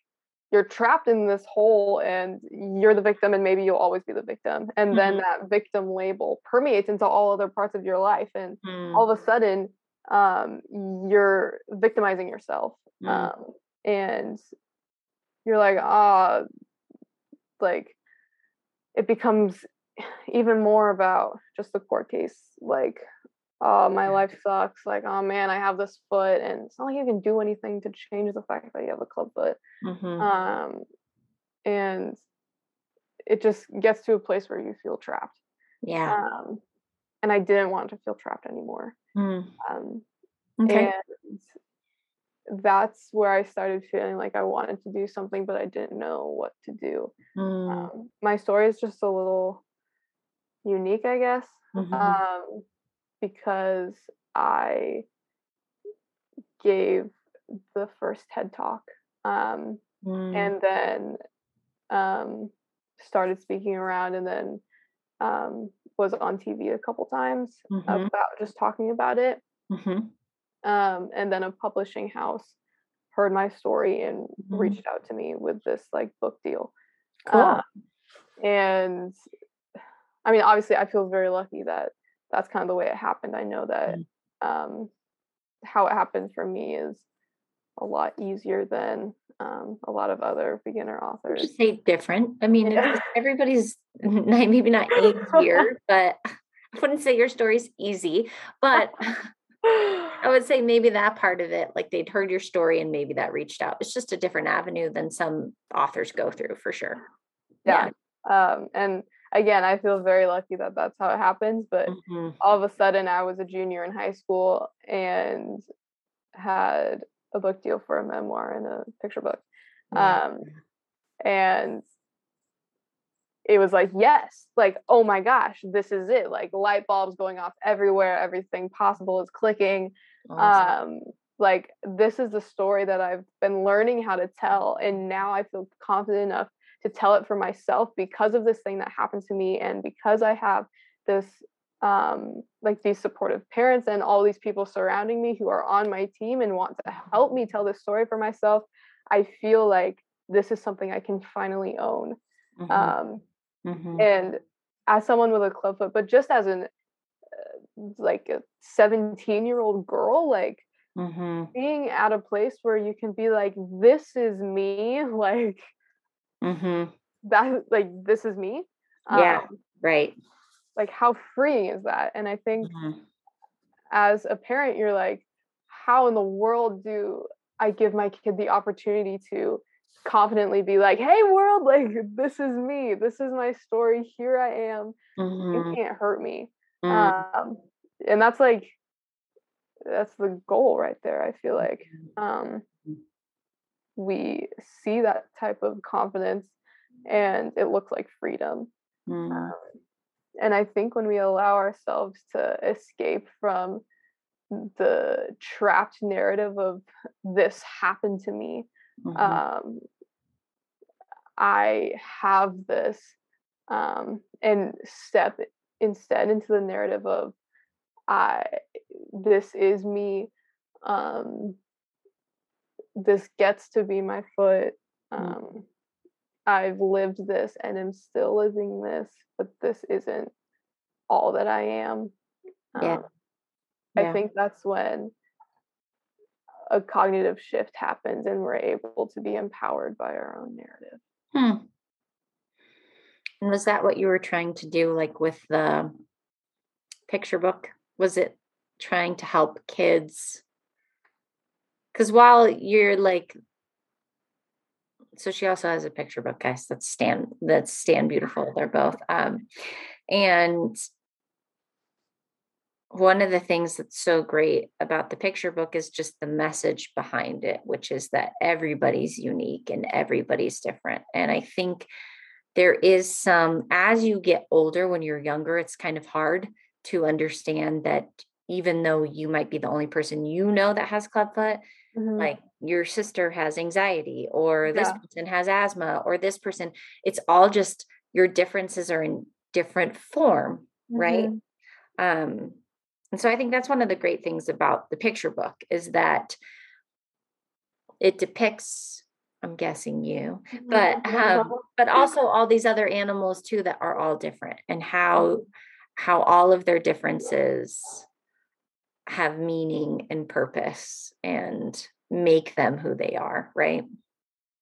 you're trapped in this hole and you're the victim and maybe you'll always be the victim and then Mhm. that victim label permeates into all other parts of your life and Mm. all of a sudden um, you're victimizing yourself Mm. um, and you're like ah like it becomes even more about just the court case like oh, my life sucks. Like, oh man, I have this foot, and it's not like you can do anything to change the fact that you have a club foot. Mhm. Um, and it just gets to a place where you feel trapped. yeah. Um, and I didn't want to feel trapped anymore. Mm. Um, Okay. and that's where I started feeling like I wanted to do something, but I didn't know what to do. Mm. Um, my story is just a little unique, I guess, Mhm. um, because I gave the first TED talk um, Mm. and then um, started speaking around and then um, was on TV a couple times Mhm. about just talking about it. Mhm. Um, and then a publishing house heard my story and Mhm. reached out to me with this like book deal. Cool. Um, and I mean, obviously, I feel very lucky that that's kind of the way it happened. I know that Mm. um, how it happened for me is a lot easier than um, a lot of other beginner authors. Just say different. I mean, Yeah. it's, everybody's maybe not easier, but I wouldn't say your story's easy. But I would say maybe that part of it, like they'd heard your story and maybe that reached out. It's just a different avenue than some authors go through for sure. yeah. Um, and again, I feel very lucky that that's how it happens. But Mhm. all of a sudden, I was a junior in high school and had a book deal for a memoir and a picture book. Um, and it was like, yes, like, oh my gosh, this is it. Like light bulbs going off everywhere, everything possible is clicking. Awesome. Um, like this is the story that I've been learning how to tell, and now I feel confident enough to tell it for myself because of this thing that happened to me, and because I have this um like these supportive parents and all these people surrounding me who are on my team and want to help me tell this story for myself i feel like this is something i can finally own Mhm. um Mhm. and as someone with a clubfoot but just as an uh, like a 17 year old girl like Mhm. being at a place where you can be like this is me like Mhm. that like this is me Yeah. um, Right. Like how freeing is that and i think Mhm. as a parent you're like how in the world do i give my kid the opportunity to confidently be like hey world like this is me this is my story here i am you Mhm. can't hurt me Mm. um and that's like that's the goal right there i feel like um we see that type of confidence and it looks like freedom Mm. um, and I think when we allow ourselves to escape from the trapped narrative of this happened to me, Mhm. um, I have this, um, and step instead into the narrative of I this is me. Um, this gets to be my foot. Mm. Um, I've lived this and am still living this, but this isn't all that I am. Yeah. Um, I think that's when a cognitive shift happens and we're able to be empowered by our own narrative. Hmm. And was that what you were trying to do, like with the picture book? Was it trying to help kids? Because while you're like, so she also has a picture book, guys. That's Stan. That's Stand Beautiful. They're both. Um, and one of the things that's so great about the picture book is just the message behind it, which is that everybody's unique and everybody's different. And I think there is some, as you get older, when you're younger, it's kind of hard to understand that even though you might be the only person you know that has clubfoot, Mhm. like your sister has anxiety or this Yeah. person has asthma or this person, it's all just your differences are in different form, right? Mhm. um and so i think that's one of the great things about the picture book is that it depicts i'm guessing you but um but also all these other animals too that are all different and how how all of their differences have meaning and purpose and make them who they are right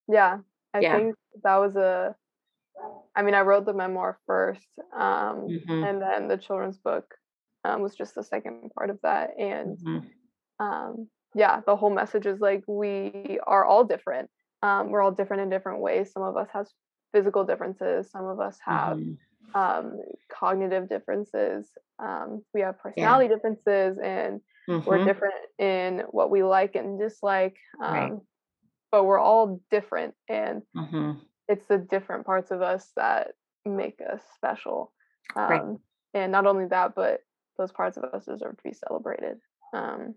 Yeah, I Yeah. think that was a. I mean, I wrote the memoir first, um, Mhm. and then the children's book um, was just the second part of that. And mm-hmm. um, yeah, the whole message is like we are all different. Um, we're all different in different ways. Some of us has physical differences. Some of us have mm-hmm. um, cognitive differences. Um, we have personality yeah. differences, and mm-hmm. we're different in what we like and dislike. Right. Um, but we're all different, and mm-hmm. it's the different parts of us that make us special. Right. Um, and not only that, but those parts of us deserve to be celebrated. Um,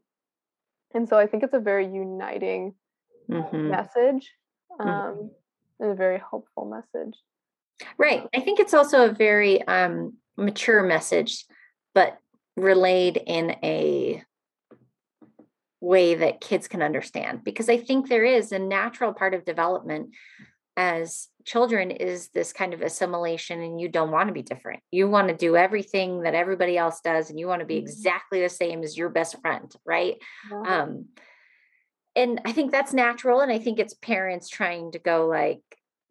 and so I think it's a very uniting mm-hmm. message mm-hmm. um, and a very hopeful message. Right. I think it's also a very um, mature message, but relayed in a way that kids can understand because I think there is a natural part of development as children is this kind of assimilation and you don't want to be different. You want to do everything that everybody else does and you want to be mm-hmm. exactly the same as your best friend, right? Yeah. Um and I think that's natural and I think it's parents trying to go like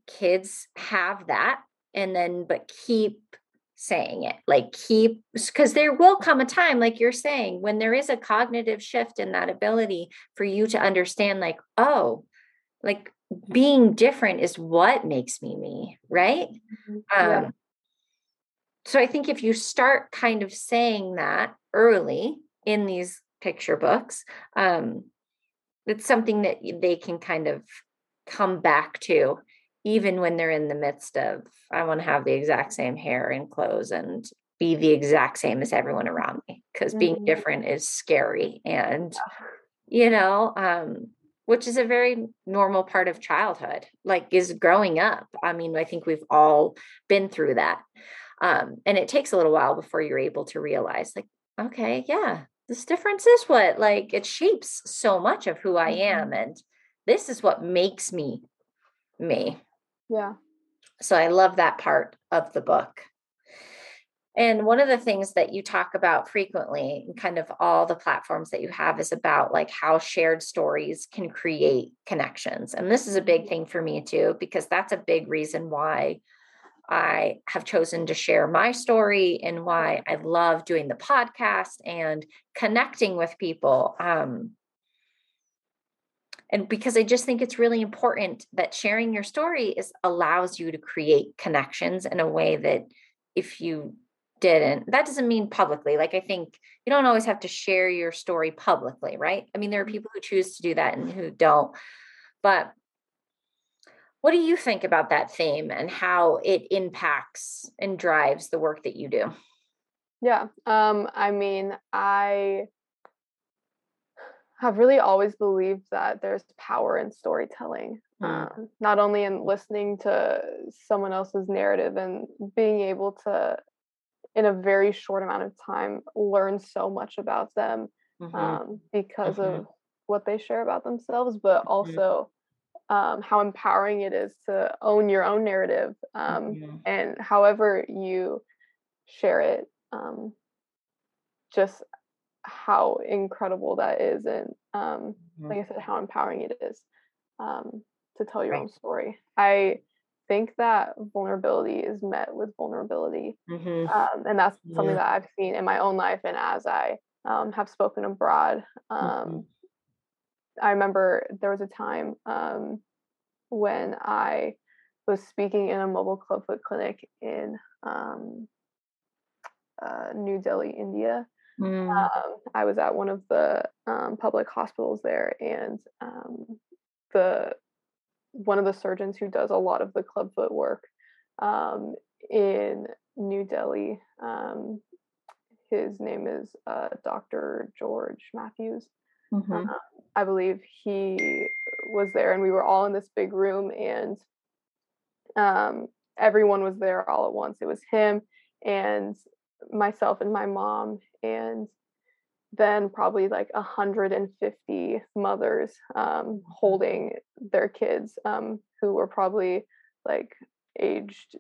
kids have that and then but keep saying it like keep because there will come a time like you're saying when there is a cognitive shift in that ability for you to understand like oh like being different is what makes me me, right? Mm-hmm. Yeah. Um, so I think if you start kind of saying that early in these picture books, um, it's something that they can kind of come back to even when they're in the midst of i want to have the exact same hair and clothes and be the exact same as everyone around me because mm-hmm. being different is scary and you know um which is a very normal part of childhood like is growing up i mean i think we've all been through that um, and it takes a little while before you're able to realize like okay yeah this difference is what like it shapes so much of who i am mm-hmm. and this is what makes me me yeah so i love that part of the book and one of the things that you talk about frequently in kind of all the platforms that you have is about like how shared stories can create connections. And this is a big thing for me too, because that's a big reason why I have chosen to share my story and why I love doing the podcast and connecting with people. Um, and because I just think it's really important that sharing your story is allows you to create connections in a way that if you didn't that doesn't mean publicly. Like i think you don't always have to share your story publicly right? I mean there are mm-hmm. people who choose to do that and who don't. But what do you think about that theme and how it impacts and drives the work that you do? Yeah um i mean i have really always believed that there's power in storytelling mm. um, not only in listening to someone else's narrative and being able to in a very short amount of time learn so much about them mm-hmm. um, because mm-hmm. of what they share about themselves, but mm-hmm. also um, how empowering it is to own your own narrative um, mm-hmm. and however you share it, um, just how incredible that is, and um, like mm-hmm. I said, how empowering it is um, to tell your right. own story. I think that vulnerability is met with vulnerability. Mm-hmm. Um, and that's something that I've seen in my own life. And as I um, have spoken abroad, um, mm-hmm. I remember there was a time um, when I was speaking in a mobile clubfoot clinic in um, uh, New Delhi, India. Mm. Um, I was at one of the public hospitals there, and the one of the surgeons who does a lot of the clubfoot work um, in New Delhi. Um, his name is uh, Dr. George Matthews. Mm-hmm. Uh, I believe he was there, and we were all in this big room, and um, everyone was there all at once. It was him and myself and my mom, and then probably like 150 mothers um, mm-hmm. holding their kids um, who were probably like aged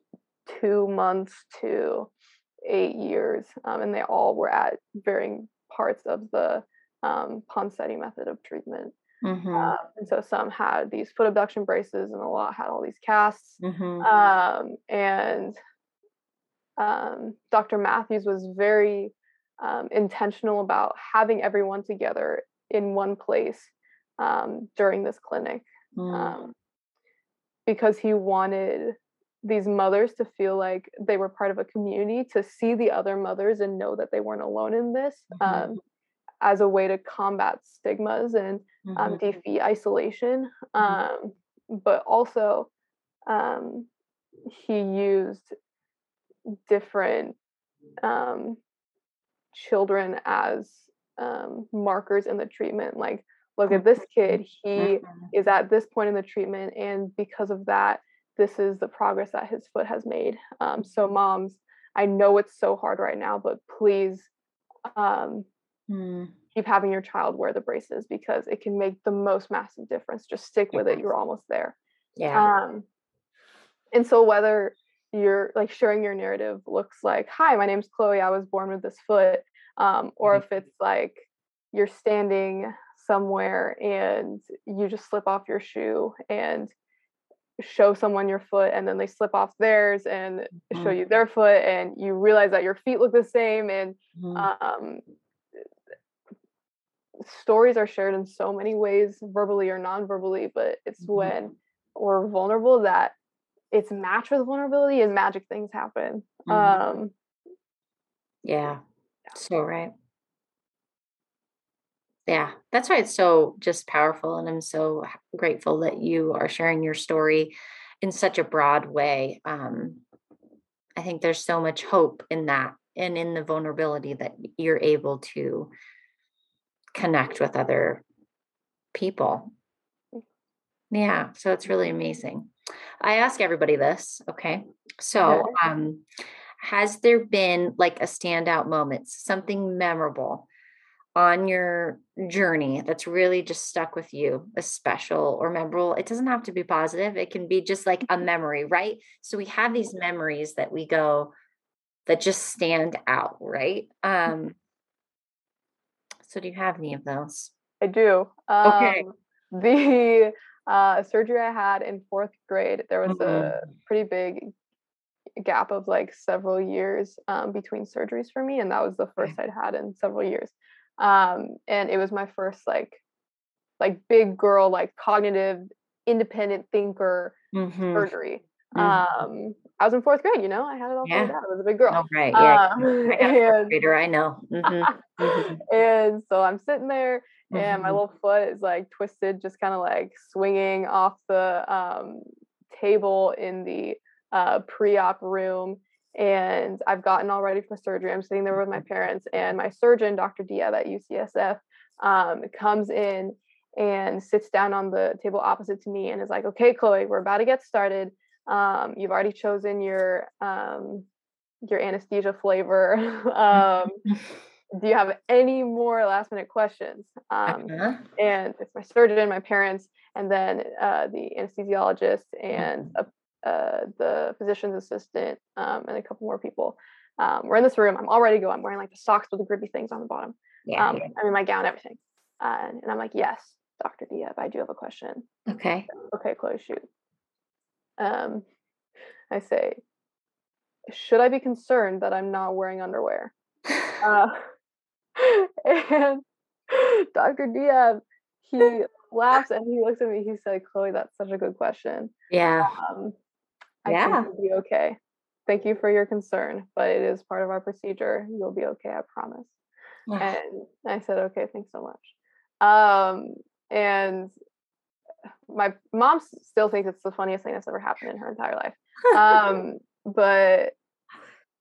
two months to eight years um, and they all were at varying parts of the um, Ponseti method of treatment mm-hmm. uh, and so some had these foot abduction braces and a lot had all these casts mm-hmm. Um, and um, dr matthews was very um, intentional about having everyone together in one place um, during this clinic mm. um, because he wanted these mothers to feel like they were part of a community to see the other mothers and know that they weren't alone in this mm-hmm. um, as a way to combat stigmas and um, mm-hmm. defeat isolation mm-hmm. um, but also um, he used different um, children as um, markers in the treatment like look at this kid he mm-hmm. is at this point in the treatment and because of that this is the progress that his foot has made. Um, so moms i know it's so hard right now but please um, mm. keep having your child wear the braces because it can make the most massive difference. Just stick with it you're almost there. Yeah. Um, and so whether you're like sharing your narrative looks like hi my name's chloe i was born with this foot um, or mm-hmm. if it's like you're standing somewhere and you just slip off your shoe and show someone your foot and then they slip off theirs and mm-hmm. show you their foot and you realize that your feet look the same and mm-hmm. um, stories are shared in so many ways verbally or non-verbally but it's mm-hmm. when we're vulnerable that it's matched with vulnerability and magic things happen mm-hmm. um, yeah so right yeah, that's why it's so just powerful. And I'm so grateful that you are sharing your story in such a broad way. Um, I think there's so much hope in that and in the vulnerability that you're able to connect with other people. Yeah, so it's really amazing. I ask everybody this, okay? So, um has there been like a standout moment, something memorable on your journey that's really just stuck with you, a special or memorable. It doesn't have to be positive, it can be just like a mm-hmm. memory, right? So we have these memories that we go that just stand out, right? Mm-hmm. Um, so do you have any of those? I do. Um, okay. The uh, surgery I had in fourth grade, there was mm-hmm. a pretty big gap of like several years um, between surgeries for me, and that was the first I'd had in several years um, and it was my first like like big girl like cognitive independent thinker mm-hmm. surgery mm-hmm. um i was in fourth grade you know i had it all yeah. out i was a big girl oh, right yeah um, I and, grader, i know mm-hmm. mm-hmm. and so i'm sitting there and my mm-hmm. little foot is like twisted just kind of like swinging off the um table in the uh, pre-op room and I've gotten all ready for surgery. I'm sitting there with my mm-hmm. parents, and my surgeon, Dr. Diab at UCSF, um, comes in and sits down on the table opposite to me and is like, "Okay, Chloe, we're about to get started. Um, you've already chosen your um, your anesthesia flavor. um, do you have any more last minute questions?" Um, uh-huh. And it's my surgeon, my parents, and then uh, the anesthesiologist and mm-hmm. uh, the physician's assistant, um, and a couple more people. Um, we're in this room. I'm all ready to go. I'm wearing like the socks with the grippy things on the bottom. Yeah, um, yeah. I'm in my gown, everything. Uh, and I'm like, yes, Dr. Diab, I do have a question. Okay. Okay, Chloe, shoot. Um, I say, should I be concerned that I'm not wearing underwear? uh, and Dr. Diab, he laughs and he looks at me. He said, Chloe, that's such a good question. Yeah. Um, I yeah. think you'll be okay. Thank you for your concern, but it is part of our procedure. You'll be okay, I promise. Yeah. And I said, okay, thanks so much. Um, and my mom still thinks it's the funniest thing that's ever happened in her entire life. Um, but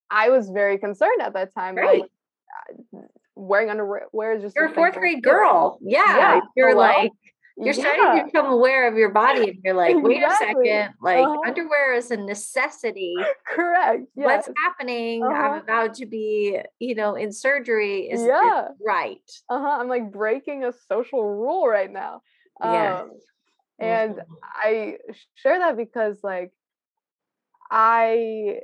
I was very concerned at that time. Right. Like, uh, wearing underwear is just you're a fourth grade girl. Yeah, yeah. you're Hello? like you're yeah. starting to become aware of your body and you're like wait exactly. a second like uh-huh. underwear is a necessity correct yes. what's happening uh-huh. i'm about to be you know in surgery is yeah. right uh-huh i'm like breaking a social rule right now yes. And mm-hmm. i share that because like i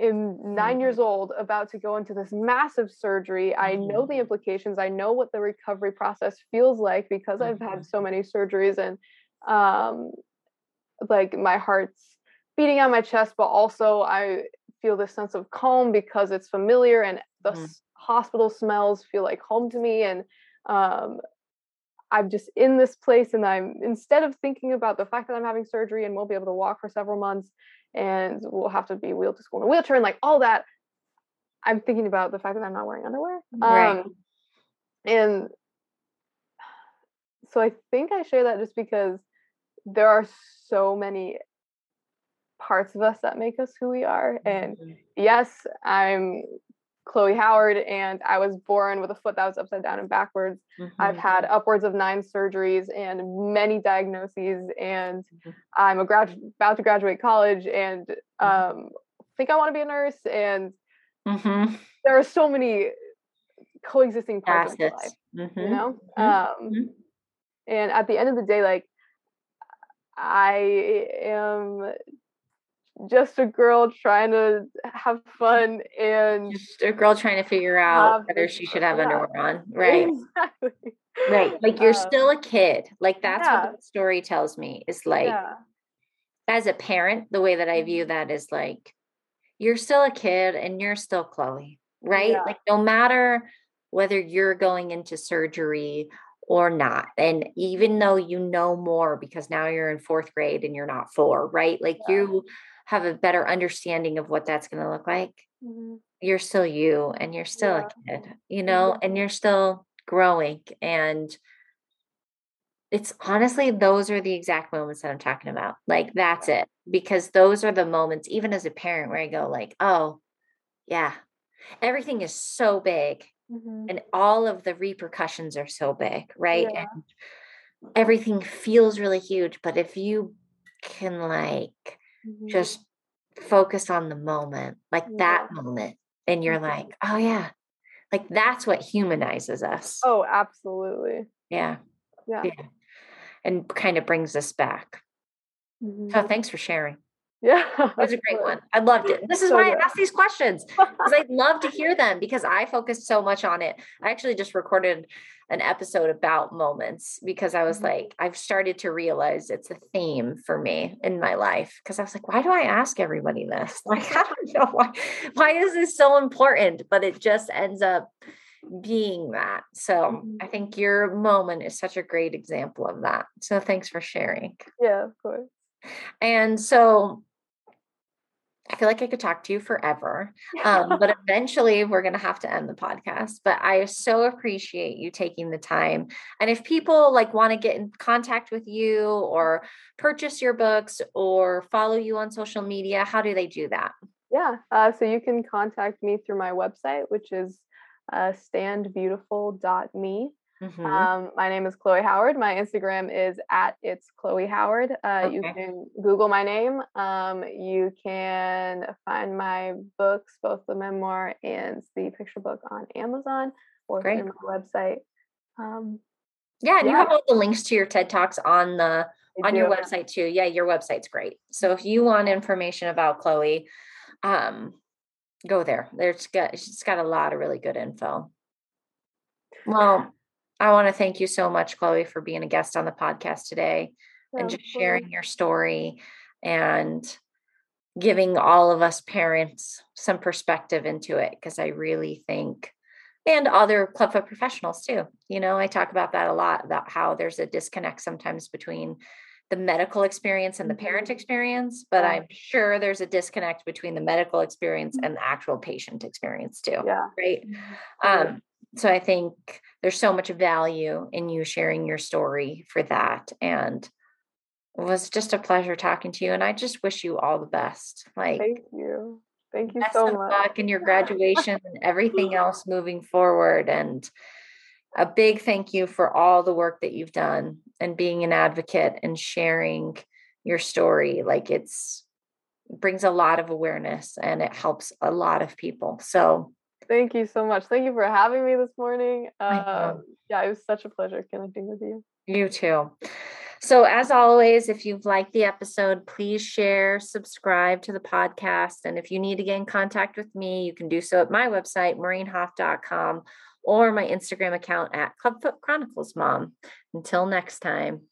am 9 mm-hmm. years old about to go into this massive surgery i know the mm-hmm. implications i know what the recovery process feels like because i've had so mm-hmm. many surgeries and um like my heart's beating on my chest but also i feel this sense of calm because it's familiar and the s- hospital smells feel like home to me and um, i'm just in this place and i'm instead of thinking about the fact that i'm having surgery and won't be able to walk for several months and we'll have to be wheeled to school in a wheelchair and like all that i'm thinking about the fact that i'm not wearing underwear Right. um, and so i think i share that just because there are so many parts of us that make us who we are and Mhm. yes, I'm Chloe Howard, and I was born with a foot that was upside down and backwards. I've Mhm. had upwards of nine surgeries and many diagnoses, and Mhm. I'm a grad about to graduate college, and Mm-hmm. um, think I want to be a nurse. And Mhm. there are so many coexisting parts of my life, you Mhm. know. Mhm. Um, and at the end of the day, like I am just a girl trying to have fun and Just a girl trying to figure out whether she should have yeah. underwear on. Right. Exactly. Right. Like you're Um, still a kid. Like that's yeah. what the story tells me. Is like yeah. as a parent, the way that I Mm-hmm. view that is like you're still a kid and you're still Chloe, right? Like no matter whether you're going into surgery or not. And even though you know more because now you're in fourth grade and you're not four, right? Like you have a better understanding of what that's going to look like. Mhm. You're still you and you're still Yeah. a kid, you know, Mhm. and you're still growing. And it's honestly, those are the exact moments that I'm talking about. Like that's it. Because those are the moments, even as a parent, where I go, like, oh, yeah, everything is so big Mhm. and all of the repercussions are so big, right? Yeah. And everything feels really huge. But if you can like Mhm. just focus on the moment, like that moment, and you're Mhm. like, oh yeah, like that's what humanizes us. Oh, absolutely. Yeah. Yeah. Yeah. And kind of brings us back. Mhm. So thanks for sharing. Yeah. It was a great one. I loved it. This is So why I good. ask these questions because I'd love to hear them because I focused so much on it. I actually just recorded an episode about moments because I was Mhm. like, I've started to realize it's a theme for me in my life because I was like, why do I ask everybody this? Like, I don't know why. Why is this so important? But it just ends up being that. So Mhm. I think your moment is such a great example of that. So thanks for sharing. Yeah, of course. And so I feel like I could talk to you forever. Um, but eventually we're going to have to end the podcast. But I so appreciate you taking the time. And if people like want to get in contact with you or purchase your books or follow you on social media, how do they do that? Yeah. Uh, so you can contact me through my website, which is uh, standbeautiful.me. Mhm. Um, my name is Chloe Howard. My Instagram is at it's Chloe Howard. Uh, You can Google my name. Um, you can find my books, both the memoir and the picture book, on Amazon or Great. through my website. Um, yeah, and you have all the links to your TED Talks on the I on your website too. Yeah, your website's great. So if you want information about Chloe, um, go there. There's got she's got a lot of really good info. Well, I want to thank you so much, Chloe, for being a guest on the podcast today and just course. sharing your story and giving all of us parents some perspective into it because I really think and other clubfoot professionals too. You know, I talk about that a lot about how there's a disconnect sometimes between the medical experience and the parent Mhm. experience, but I'm sure there's a disconnect between the medical experience Mhm. and the actual patient experience too. Yeah. Right. Um, so I think there's so much value in you sharing your story for that. And it was just a pleasure talking to you. And I just wish you all the best. Like Thank you. Thank you best so of much. luck in your graduation and everything else moving forward. And a big thank you for all the work that you've done and being an advocate and sharing your story. Like it's brings a lot of awareness and it helps a lot of people. So Thank you so much. Thank you for having me this morning. Um, yeah, it was such a pleasure connecting with you. You too. So, as always, if you've liked the episode, please share, subscribe to the podcast. And if you need to get in contact with me, you can do so at my website, maureenhoff.com, or my Instagram account at Clubfoot Chronicles Mom. Until next time.